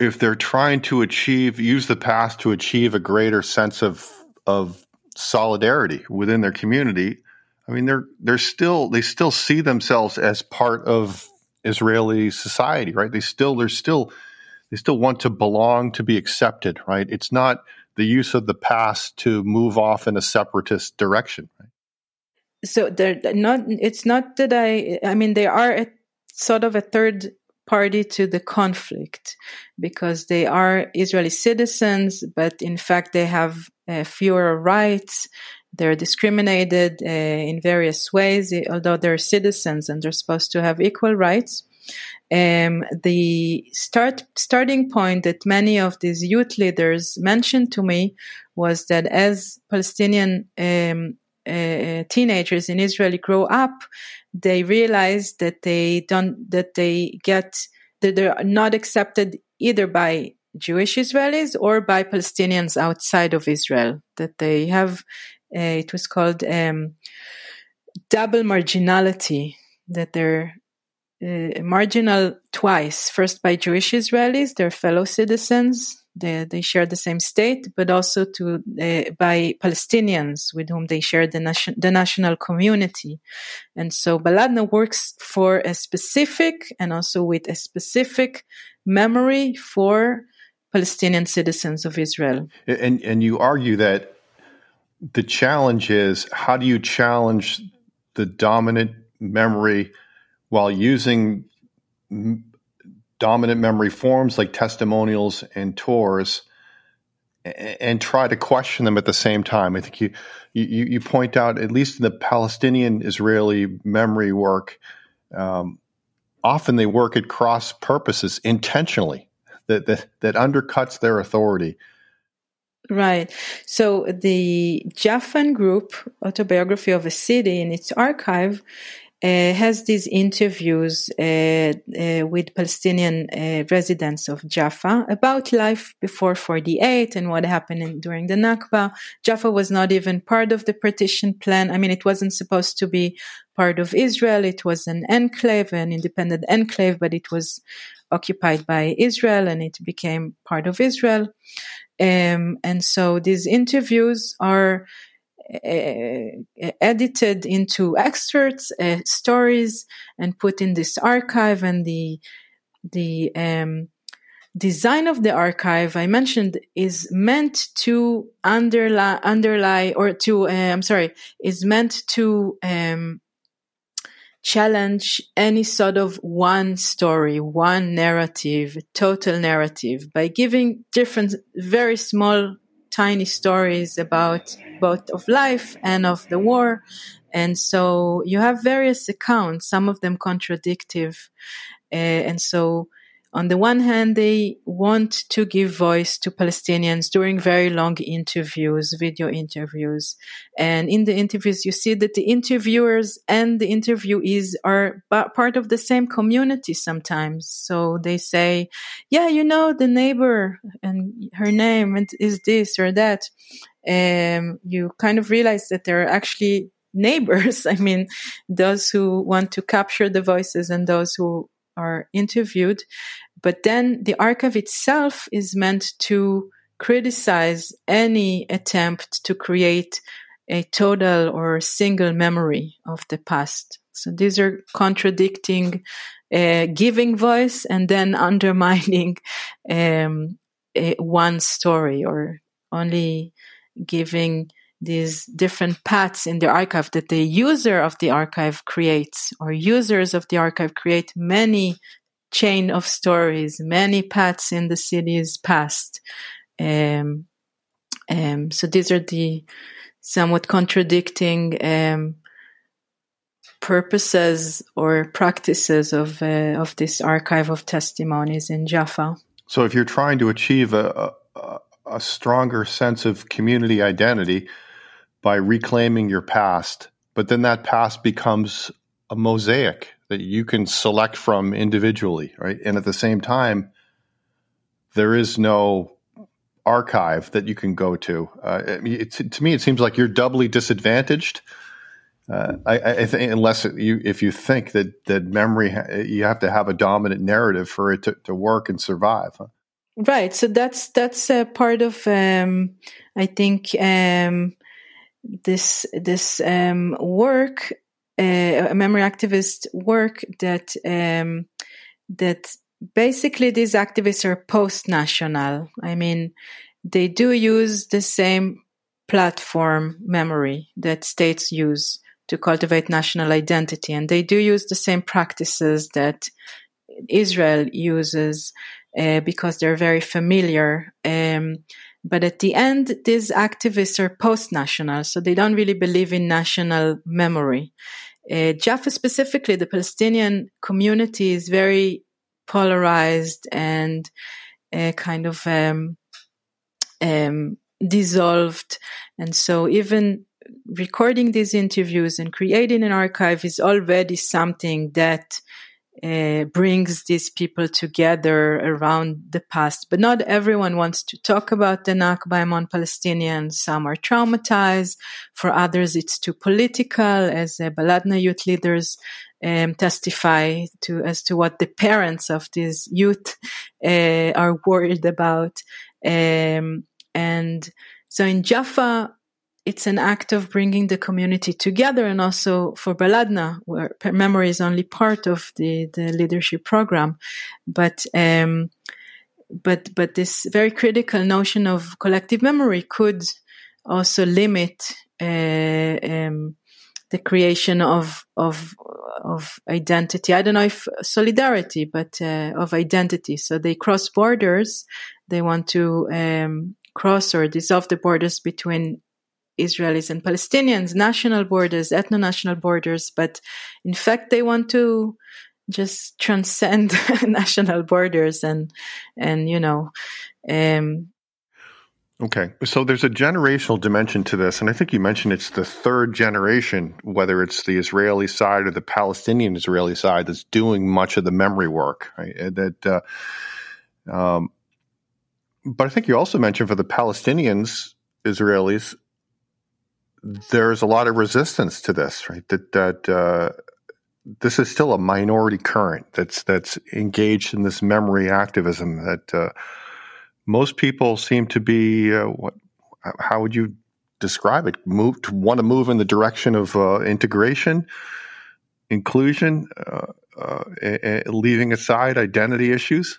if they're trying to achieve use the past to achieve a greater sense of of solidarity within their community, I mean they're they're still they still see themselves as part of Israeli society, right? They still they're still they still want to belong to be accepted, right? It's not the use of the past to move off in a separatist direction, right? So they're not it's not that I I mean they are a, sort of a third party to the conflict because they are Israeli citizens, but in fact they have uh, fewer rights. They're discriminated uh, in various ways, although they're citizens and they're supposed to have equal rights. Um, the start starting point that many of these youth leaders mentioned to me was that as Palestinian um, uh, teenagers in Israel grow up, they realize that they don't that they get that they're not accepted either by Jewish Israelis or by Palestinians outside of Israel. That they have uh, it was called um, double marginality. That they're uh, marginal twice. First by Jewish Israelis, their fellow citizens, they, they share the same state, but also to uh, by Palestinians with whom they share the, nation, the national community. And so Baladna works for a specific and also with a specific memory for Palestinian citizens of Israel. And and you argue that the challenge is how do you challenge the dominant memory while using dominant memory forms like testimonials and tours and try to question them at the same time. I think you, you, you point out, at least in the Palestinian Israeli memory work, um, often they work at cross purposes intentionally that, that, that undercuts their authority. Right. So the Jaffan Group, Autobiography of a City, in its archive, has these interviews uh, uh, with Palestinian uh, residents of Jaffa about life before 48 and what happened in, during the Nakba. Jaffa was not even part of the partition plan. I mean, it wasn't supposed to be part of Israel. It was an enclave, an independent enclave, but it was occupied by Israel and it became part of Israel. Um, and so these interviews are uh, edited into excerpts, uh, stories, and put in this archive. And the the um, design of the archive I mentioned is meant to underlie, underlie or to uh, I'm sorry, is meant to um, challenge any sort of one story, one narrative, total narrative by giving different, very small tiny stories about both of life and of the war. And so you have various accounts, some of them contradictive. Uh, and so on the one hand, they want to give voice to Palestinians during very long interviews, video interviews. And in the interviews, you see that the interviewers and the interviewees are part of the same community sometimes. So they say, yeah, you know, the neighbor and her name is this or that. Um, you kind of realize that they're actually neighbors. I mean, those who want to capture the voices and those who are interviewed. But then the archive itself is meant to criticize any attempt to create a total or single memory of the past. So these are contradicting, uh, giving voice and then undermining um, one story or only giving these different paths in the archive that the user of the archive creates or users of the archive create many chain of stories, many paths in the city's past. Um, um, so these are the somewhat contradicting um, purposes or practices of uh, of this archive of testimonies in Jaffa. So, if you're trying to achieve a, a, a stronger sense of community identity by reclaiming your past, but then that past becomes a mosaic that you can select from individually, right? And at the same time, there is no archive that you can go to. Uh, it, to me, it seems like you're doubly disadvantaged. Uh, I, I think unless you, if you think that that memory, you have to have a dominant narrative for it to, to work and survive. Huh? Right. So that's that's a part of, um, I think, um, this this um, work, uh, memory activist work that um, that basically these activists are post national. I mean, they do use the same platform memory that states use to cultivate national identity, and they do use the same practices that Israel uses uh, because they're very familiar. Um, but at the end, these activists are post national, so they don't really believe in national memory. Uh, Jaffa specifically, the Palestinian community is very polarized and uh, kind of um, um, dissolved. And so even recording these interviews and creating an archive is already something that uh, brings these people together around the past. But not everyone wants to talk about the Nakba among Palestinians. Some are traumatized. For others, it's too political, as uh, Baladna youth leaders um, testify to as to what the parents of these youth uh, are worried about. Um, and so in Jaffa, it's an act of bringing the community together and also for Baladna, where memory is only part of the, the leadership program. But, um, but, but this very critical notion of collective memory could also limit, uh, um, the creation of of of identity. I don't know if solidarity, but uh, of identity. So they cross borders. They want to um, cross or dissolve the borders between Israelis and Palestinians, national borders, ethno-national borders. But in fact, they want to just transcend national borders and and you know um, Okay. So there's a generational dimension to this. And I think you mentioned it's the third generation, whether it's the Israeli side or the Palestinian Israeli side, that's doing much of the memory work. Right? That, uh, um, but I think you also mentioned for the Palestinians, Israelis, there's a lot of resistance to this, right? That, that, uh, this is still a minority current that's that's engaged in this memory activism that uh, most people seem to be uh, what? How would you describe it? Move to want to move in the direction of uh, integration, inclusion, uh, uh leaving aside identity issues.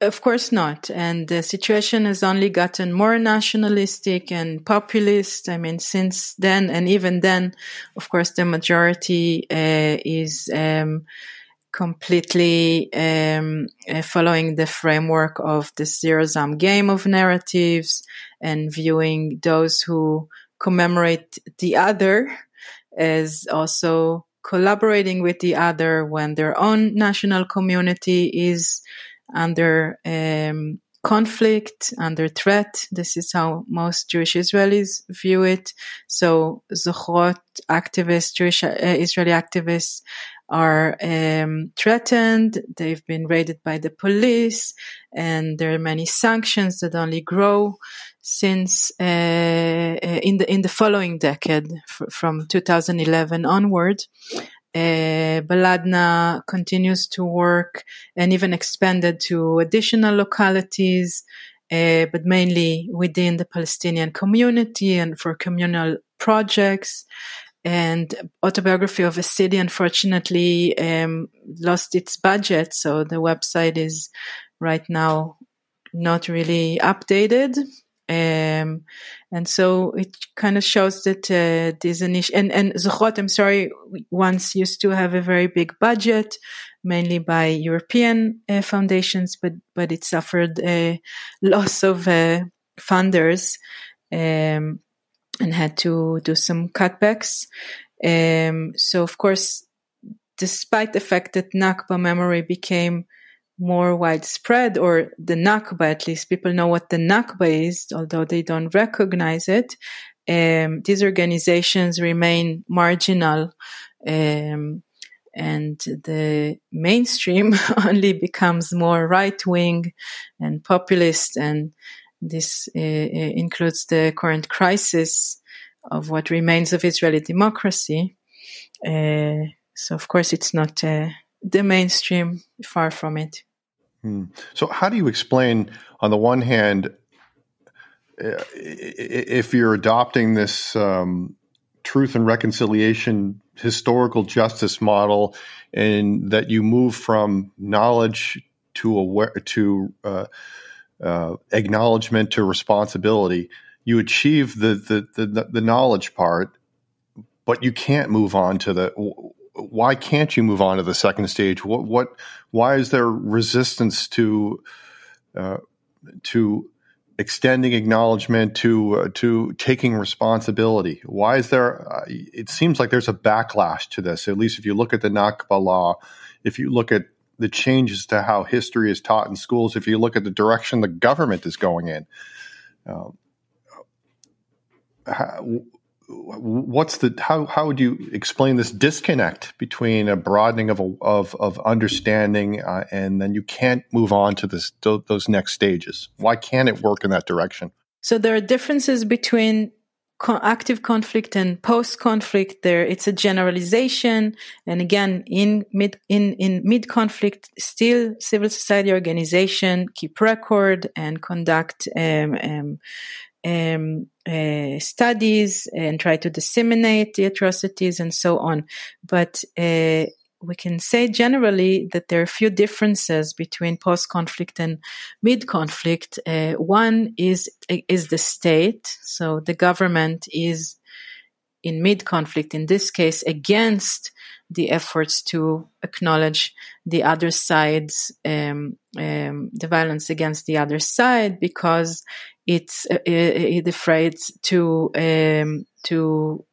Of course not. And the situation has only gotten more nationalistic and populist. I mean, since then, and even then, of course, the majority uh, is um, completely um, uh, following the framework of the zero sum game of narratives and viewing those who commemorate the other as also collaborating with the other when their own national community is under um, conflict, under threat. This is how most Jewish Israelis view it. So Zochrot activists, Jewish uh, Israeli activists are um, threatened. They've been raided by the police, and there are many sanctions that only grow since uh, uh in the in the following decade, f- from 2011 onward. Uh, Baladna continues to work and even expanded to additional localities, uh, but mainly within the Palestinian community and for communal projects. And autobiography of a city unfortunately um, lost its budget so the website is right now not really updated um, and so it kind of shows that uh, this initiative and, and Zochrot, I'm sorry, once used to have a very big budget, mainly by European uh, foundations, but but it suffered a loss of uh, funders. Um, and had to do some cutbacks. Um, so of course, despite the fact that Nakba memory became more widespread, or the Nakba, at least people know what the Nakba is, although they don't recognize it. Um, these organizations remain marginal, um, and the mainstream only becomes more right wing and populist, and this uh, uh, includes the current crisis of what remains of Israeli democracy. Uh, so, of course, it's not uh, the mainstream, far from it. Hmm. So, how do you explain, on the one hand, uh, if you're adopting this um, truth and reconciliation historical justice model, and that you move from knowledge to aware to uh, uh, acknowledgement to responsibility, you achieve the, the the the knowledge part, but you can't move on to the why can't you move on to the second stage? What what why is there resistance to uh, to extending acknowledgement to uh, to taking responsibility? Why is there? Uh, it seems like there's a backlash to this. At least if you look at the Nakba law, if you look at the changes to how history is taught in schools, if you look at the direction the government is going in. Um, how, what's the how how would you explain this disconnect between a broadening of a, of of understanding uh, and then you can't move on to this those next stages? Why can't it work in that direction? So there are differences between active conflict and post conflict there it's a generalization. And again in mid in in mid conflict still civil society organization keep record and conduct um, um, um, uh, studies and try to disseminate the atrocities and so on. But uh, we can say generally that there are a few differences between post-conflict and mid-conflict. Uh, one is is the state, so the government is in mid-conflict. In this case, against the efforts to acknowledge the other side's um, um, the violence against the other side because it's uh, it afraid to um, to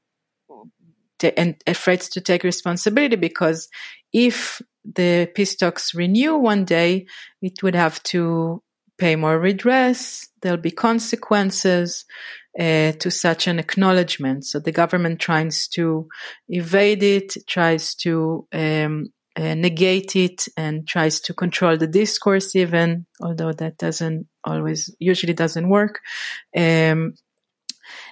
and afraid to take responsibility because if the peace talks renew one day, it would have to pay more redress. There'll be consequences uh, to such an acknowledgement. So the government tries to evade it, tries to um, uh, negate it, and tries to control the discourse, even although that doesn't always, usually doesn't work. Um,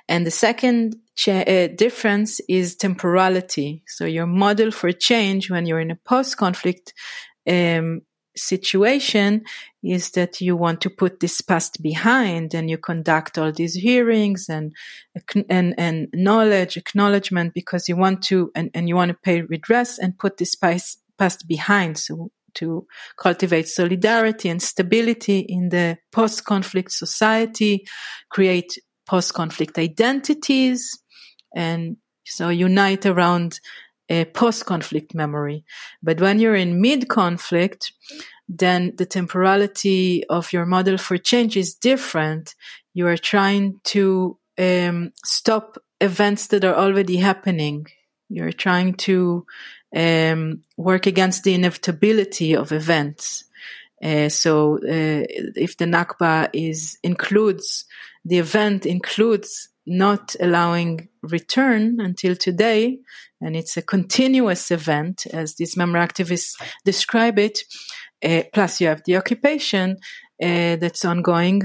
and the second cha- uh, difference is temporality. So your model for change when you're in a post-conflict um, situation is that you want to put this past behind and you conduct all these hearings and and and knowledge acknowledgement because you want to and, and you want to pay redress and put this past, past behind so to cultivate solidarity and stability in the post-conflict society create post-conflict identities and so unite around a post-conflict memory. But when you're in mid-conflict, then the temporality of your model for change is different. You are trying to um, stop events that are already happening. You're trying to um, work against the inevitability of events. Uh, so, uh, if the Nakba is includes the event includes not allowing return until today, and it's a continuous event, as these memory activists describe it. Uh, plus, you have the occupation uh, that's ongoing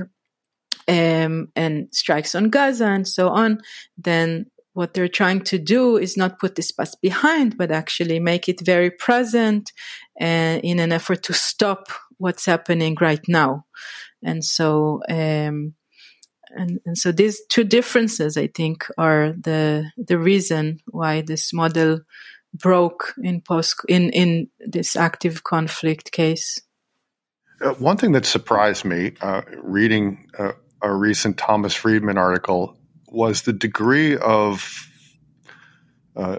um, and strikes on Gaza and so on. Then what they're trying to do is not put this past behind, but actually make it very present uh, in an effort to stop what's happening right now. And so, um, and, and so these two differences, I think, are the the reason why this model broke in post in in this active conflict case. Uh, one thing that surprised me uh, reading uh, a recent Thomas Friedman article was the degree of uh,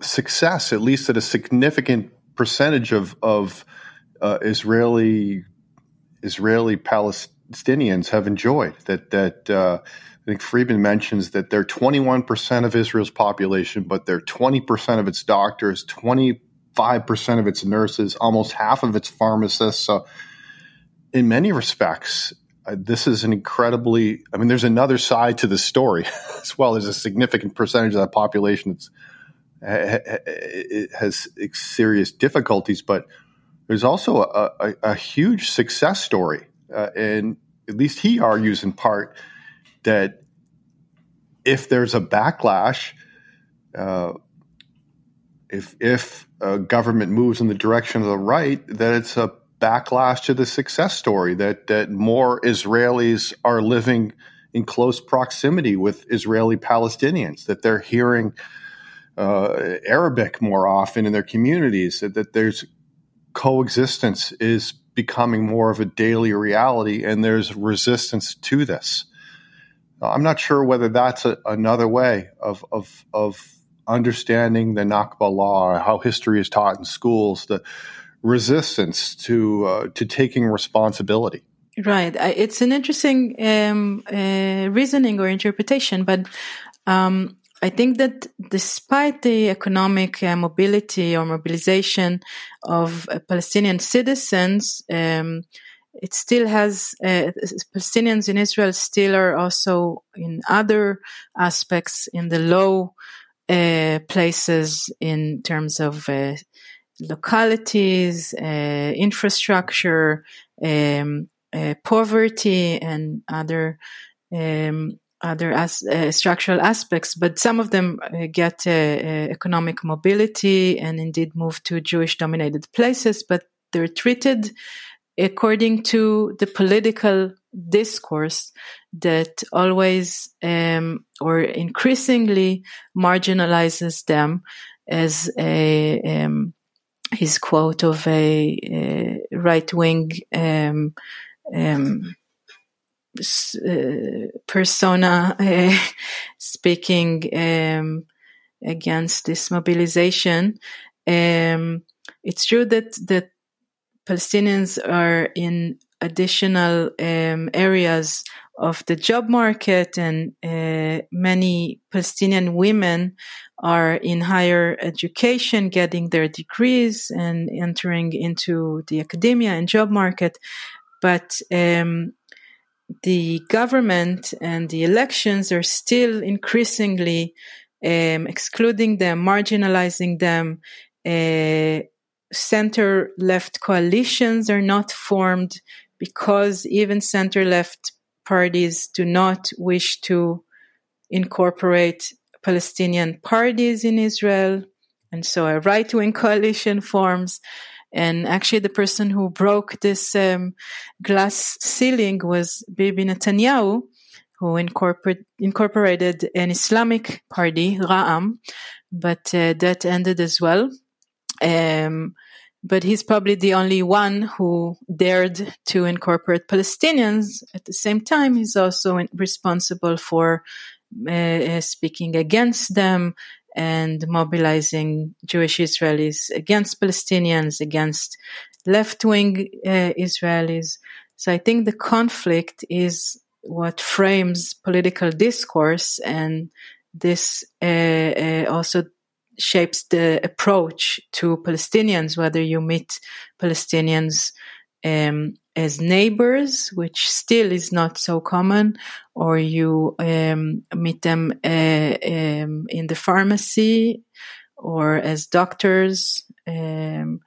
success, at least at a significant percentage of of uh, Israeli Israeli Palestinian Palestinians have enjoyed. That that uh, I think Friedman mentions that they're 21% of Israel's population, but they're 20% of its doctors, 25% of its nurses, almost half of its pharmacists. So, in many respects, uh, this is an incredibly, I mean, there's another side to the story as well. There's a significant percentage of that population that's has serious difficulties, but there's also a, a, a huge success story. Uh, and at least he argues in part that if there's a backlash, uh, if if a government moves in the direction of the right, that it's a backlash to the success story that that more Israelis are living in close proximity with Israeli Palestinians, that they're hearing uh, Arabic more often in their communities, that, that there's coexistence is becoming more of a daily reality, and there's resistance to this. I'm not sure whether that's a, another way of, of, of understanding the Nakba law, how history is taught in schools, the resistance to uh, to taking responsibility. Right. It's an interesting um, uh, reasoning or interpretation, but um, I think that despite the economic uh, mobility or mobilization of uh, Palestinian citizens, um, it still has uh, Palestinians in Israel still are also in other aspects in the low uh, places in terms of uh, localities, uh, infrastructure, um, poverty, and other um, other as, uh, structural aspects, but some of them uh, get uh, economic mobility and indeed move to Jewish dominated places, but they're treated according to the political discourse that always um, or increasingly marginalizes them as a um, his quote of a, a right wing um, um, uh, persona uh, speaking um, against this mobilization. Um, it's true that that Palestinians are in additional um, areas of the job market, and uh, many Palestinian women are in higher education, getting their degrees and entering into the academia and job market. But um, the government and the elections are still increasingly um, excluding them, marginalizing them. Uh, center left coalitions are not formed because even center left parties do not wish to incorporate Palestinian parties in Israel. And so a right wing coalition forms. And actually, the person who broke this um, glass ceiling was Bibi Netanyahu, who incorporate, incorporated an Islamic party, Ra'am, but uh, that ended as well. Um, but he's probably the only one who dared to incorporate Palestinians. At the same time, he's also responsible for uh, uh speaking against them and mobilizing Jewish Israelis against Palestinians, against left wing uh, Israelis. So I think the conflict is what frames political discourse, and this uh, uh, also shapes the approach to Palestinians, whether you meet Palestinians um, as neighbors, which still is not so common, or you um, meet them uh, um, in the pharmacy or as doctors. Um,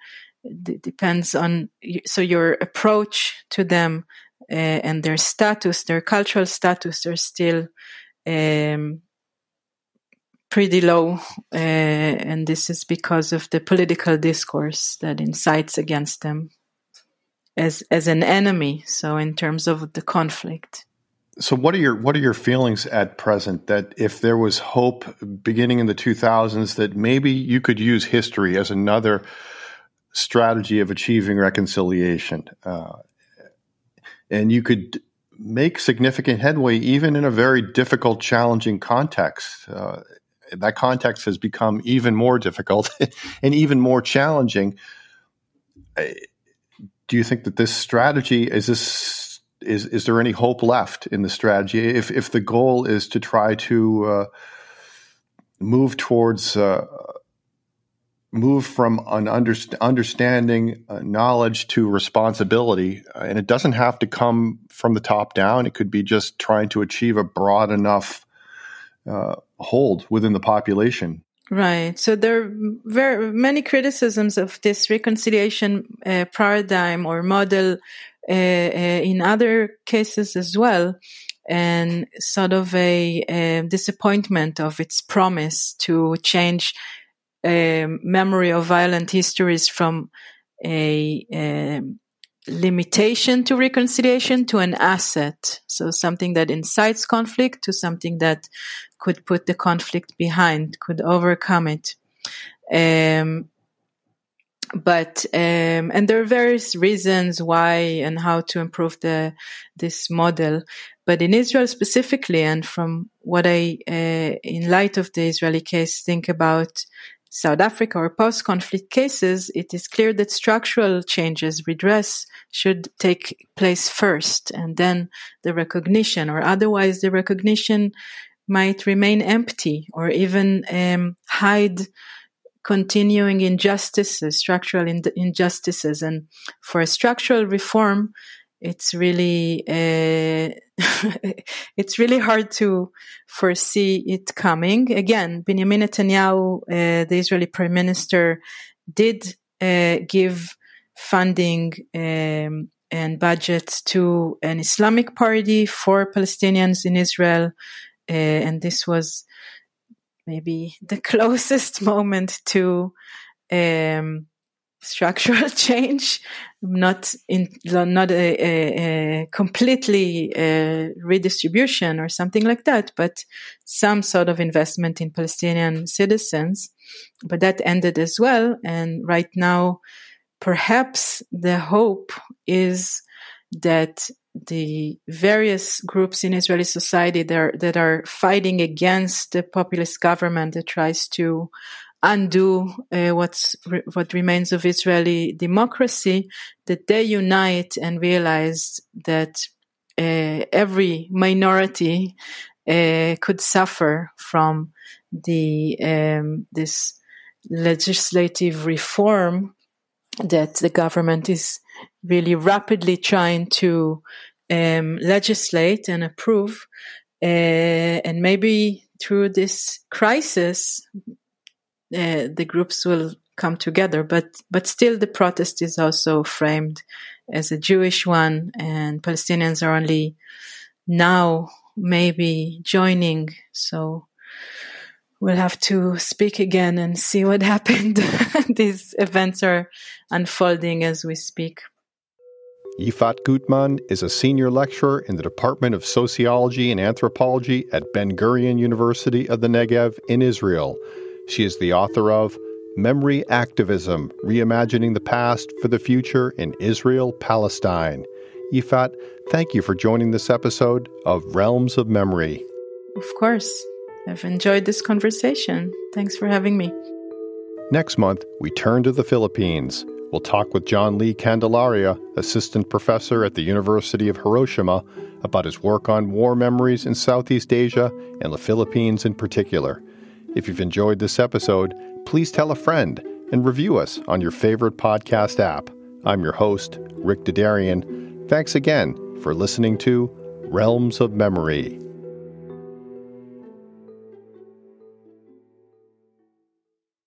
it depends on so your approach to them uh, and their status, their cultural status, are still um, pretty low, uh, and this is because of the political discourse that incites against them as as an enemy. So in terms of the conflict. So what are your what are your feelings at present that if there was hope beginning in the 2000s that maybe you could use history as another strategy of achieving reconciliation uh, and you could make significant headway even in a very difficult challenging context uh, that context has become even more difficult and even more challenging do you think that this strategy is this is is there any hope left in the strategy? If if the goal is to try to uh, move towards uh, move from an underst- understanding uh, knowledge to responsibility and it doesn't have to come from the top down. It could be just trying to achieve a broad enough uh, hold within the population Right. So there are very many criticisms of this reconciliation uh, paradigm or model uh, uh, in other cases as well, and sort of a, a disappointment of its promise to change um, memory of violent histories from a, a limitation to reconciliation to an asset. So something that incites conflict to something that could put the conflict behind, could overcome it. Um, but um, and there are various reasons why and how to improve the this model. But in Israel specifically, and from what I, uh, in light of the Israeli case, think about South Africa or post-conflict cases, it is clear that structural changes, redress, should take place first, and then the recognition, or otherwise the recognition might remain empty or even um, hide continuing injustices, structural in- injustices. And for a structural reform, it's really uh, it's really hard to foresee it coming. Again, Benjamin Netanyahu, uh, the Israeli prime minister, did uh, give funding um, and budgets to an Islamic party for Palestinians in Israel and this was maybe the closest moment to um, structural change, not in not a, a, a completely uh, redistribution or something like that, but some sort of investment in Palestinian citizens. But that ended as well, and right now, perhaps the hope is that the various groups in Israeli society that are, that are fighting against the populist government that tries to undo uh, what's re- what remains of Israeli democracy, that they unite and realize that uh, every minority uh, could suffer from the um, this legislative reform that the government is really rapidly trying to um, legislate and approve. Uh, and maybe through this crisis, uh, the groups will come together. But but still, the protest is also framed as a Jewish one, and Palestinians are only now maybe joining. So we'll have to speak again and see what happened. These events are unfolding as we speak. Yifat Gutman is a senior lecturer in the Department of Sociology and Anthropology at Ben Gurion University of the Negev in Israel. She is the author of Memory Activism Reimagining the Past for the Future in Israel Palestine. Yifat, thank you for joining this episode of Realms of Memory. Of course. I've enjoyed this conversation. Thanks for having me. Next month, we turn to the Philippines. We'll talk with John Lee Candelaria, assistant professor at the University of Hiroshima, about his work on war memories in Southeast Asia and the Philippines in particular. If you've enjoyed this episode, please tell a friend and review us on your favorite podcast app. I'm your host, Rick Dadarian. Thanks again for listening to Realms of Memory.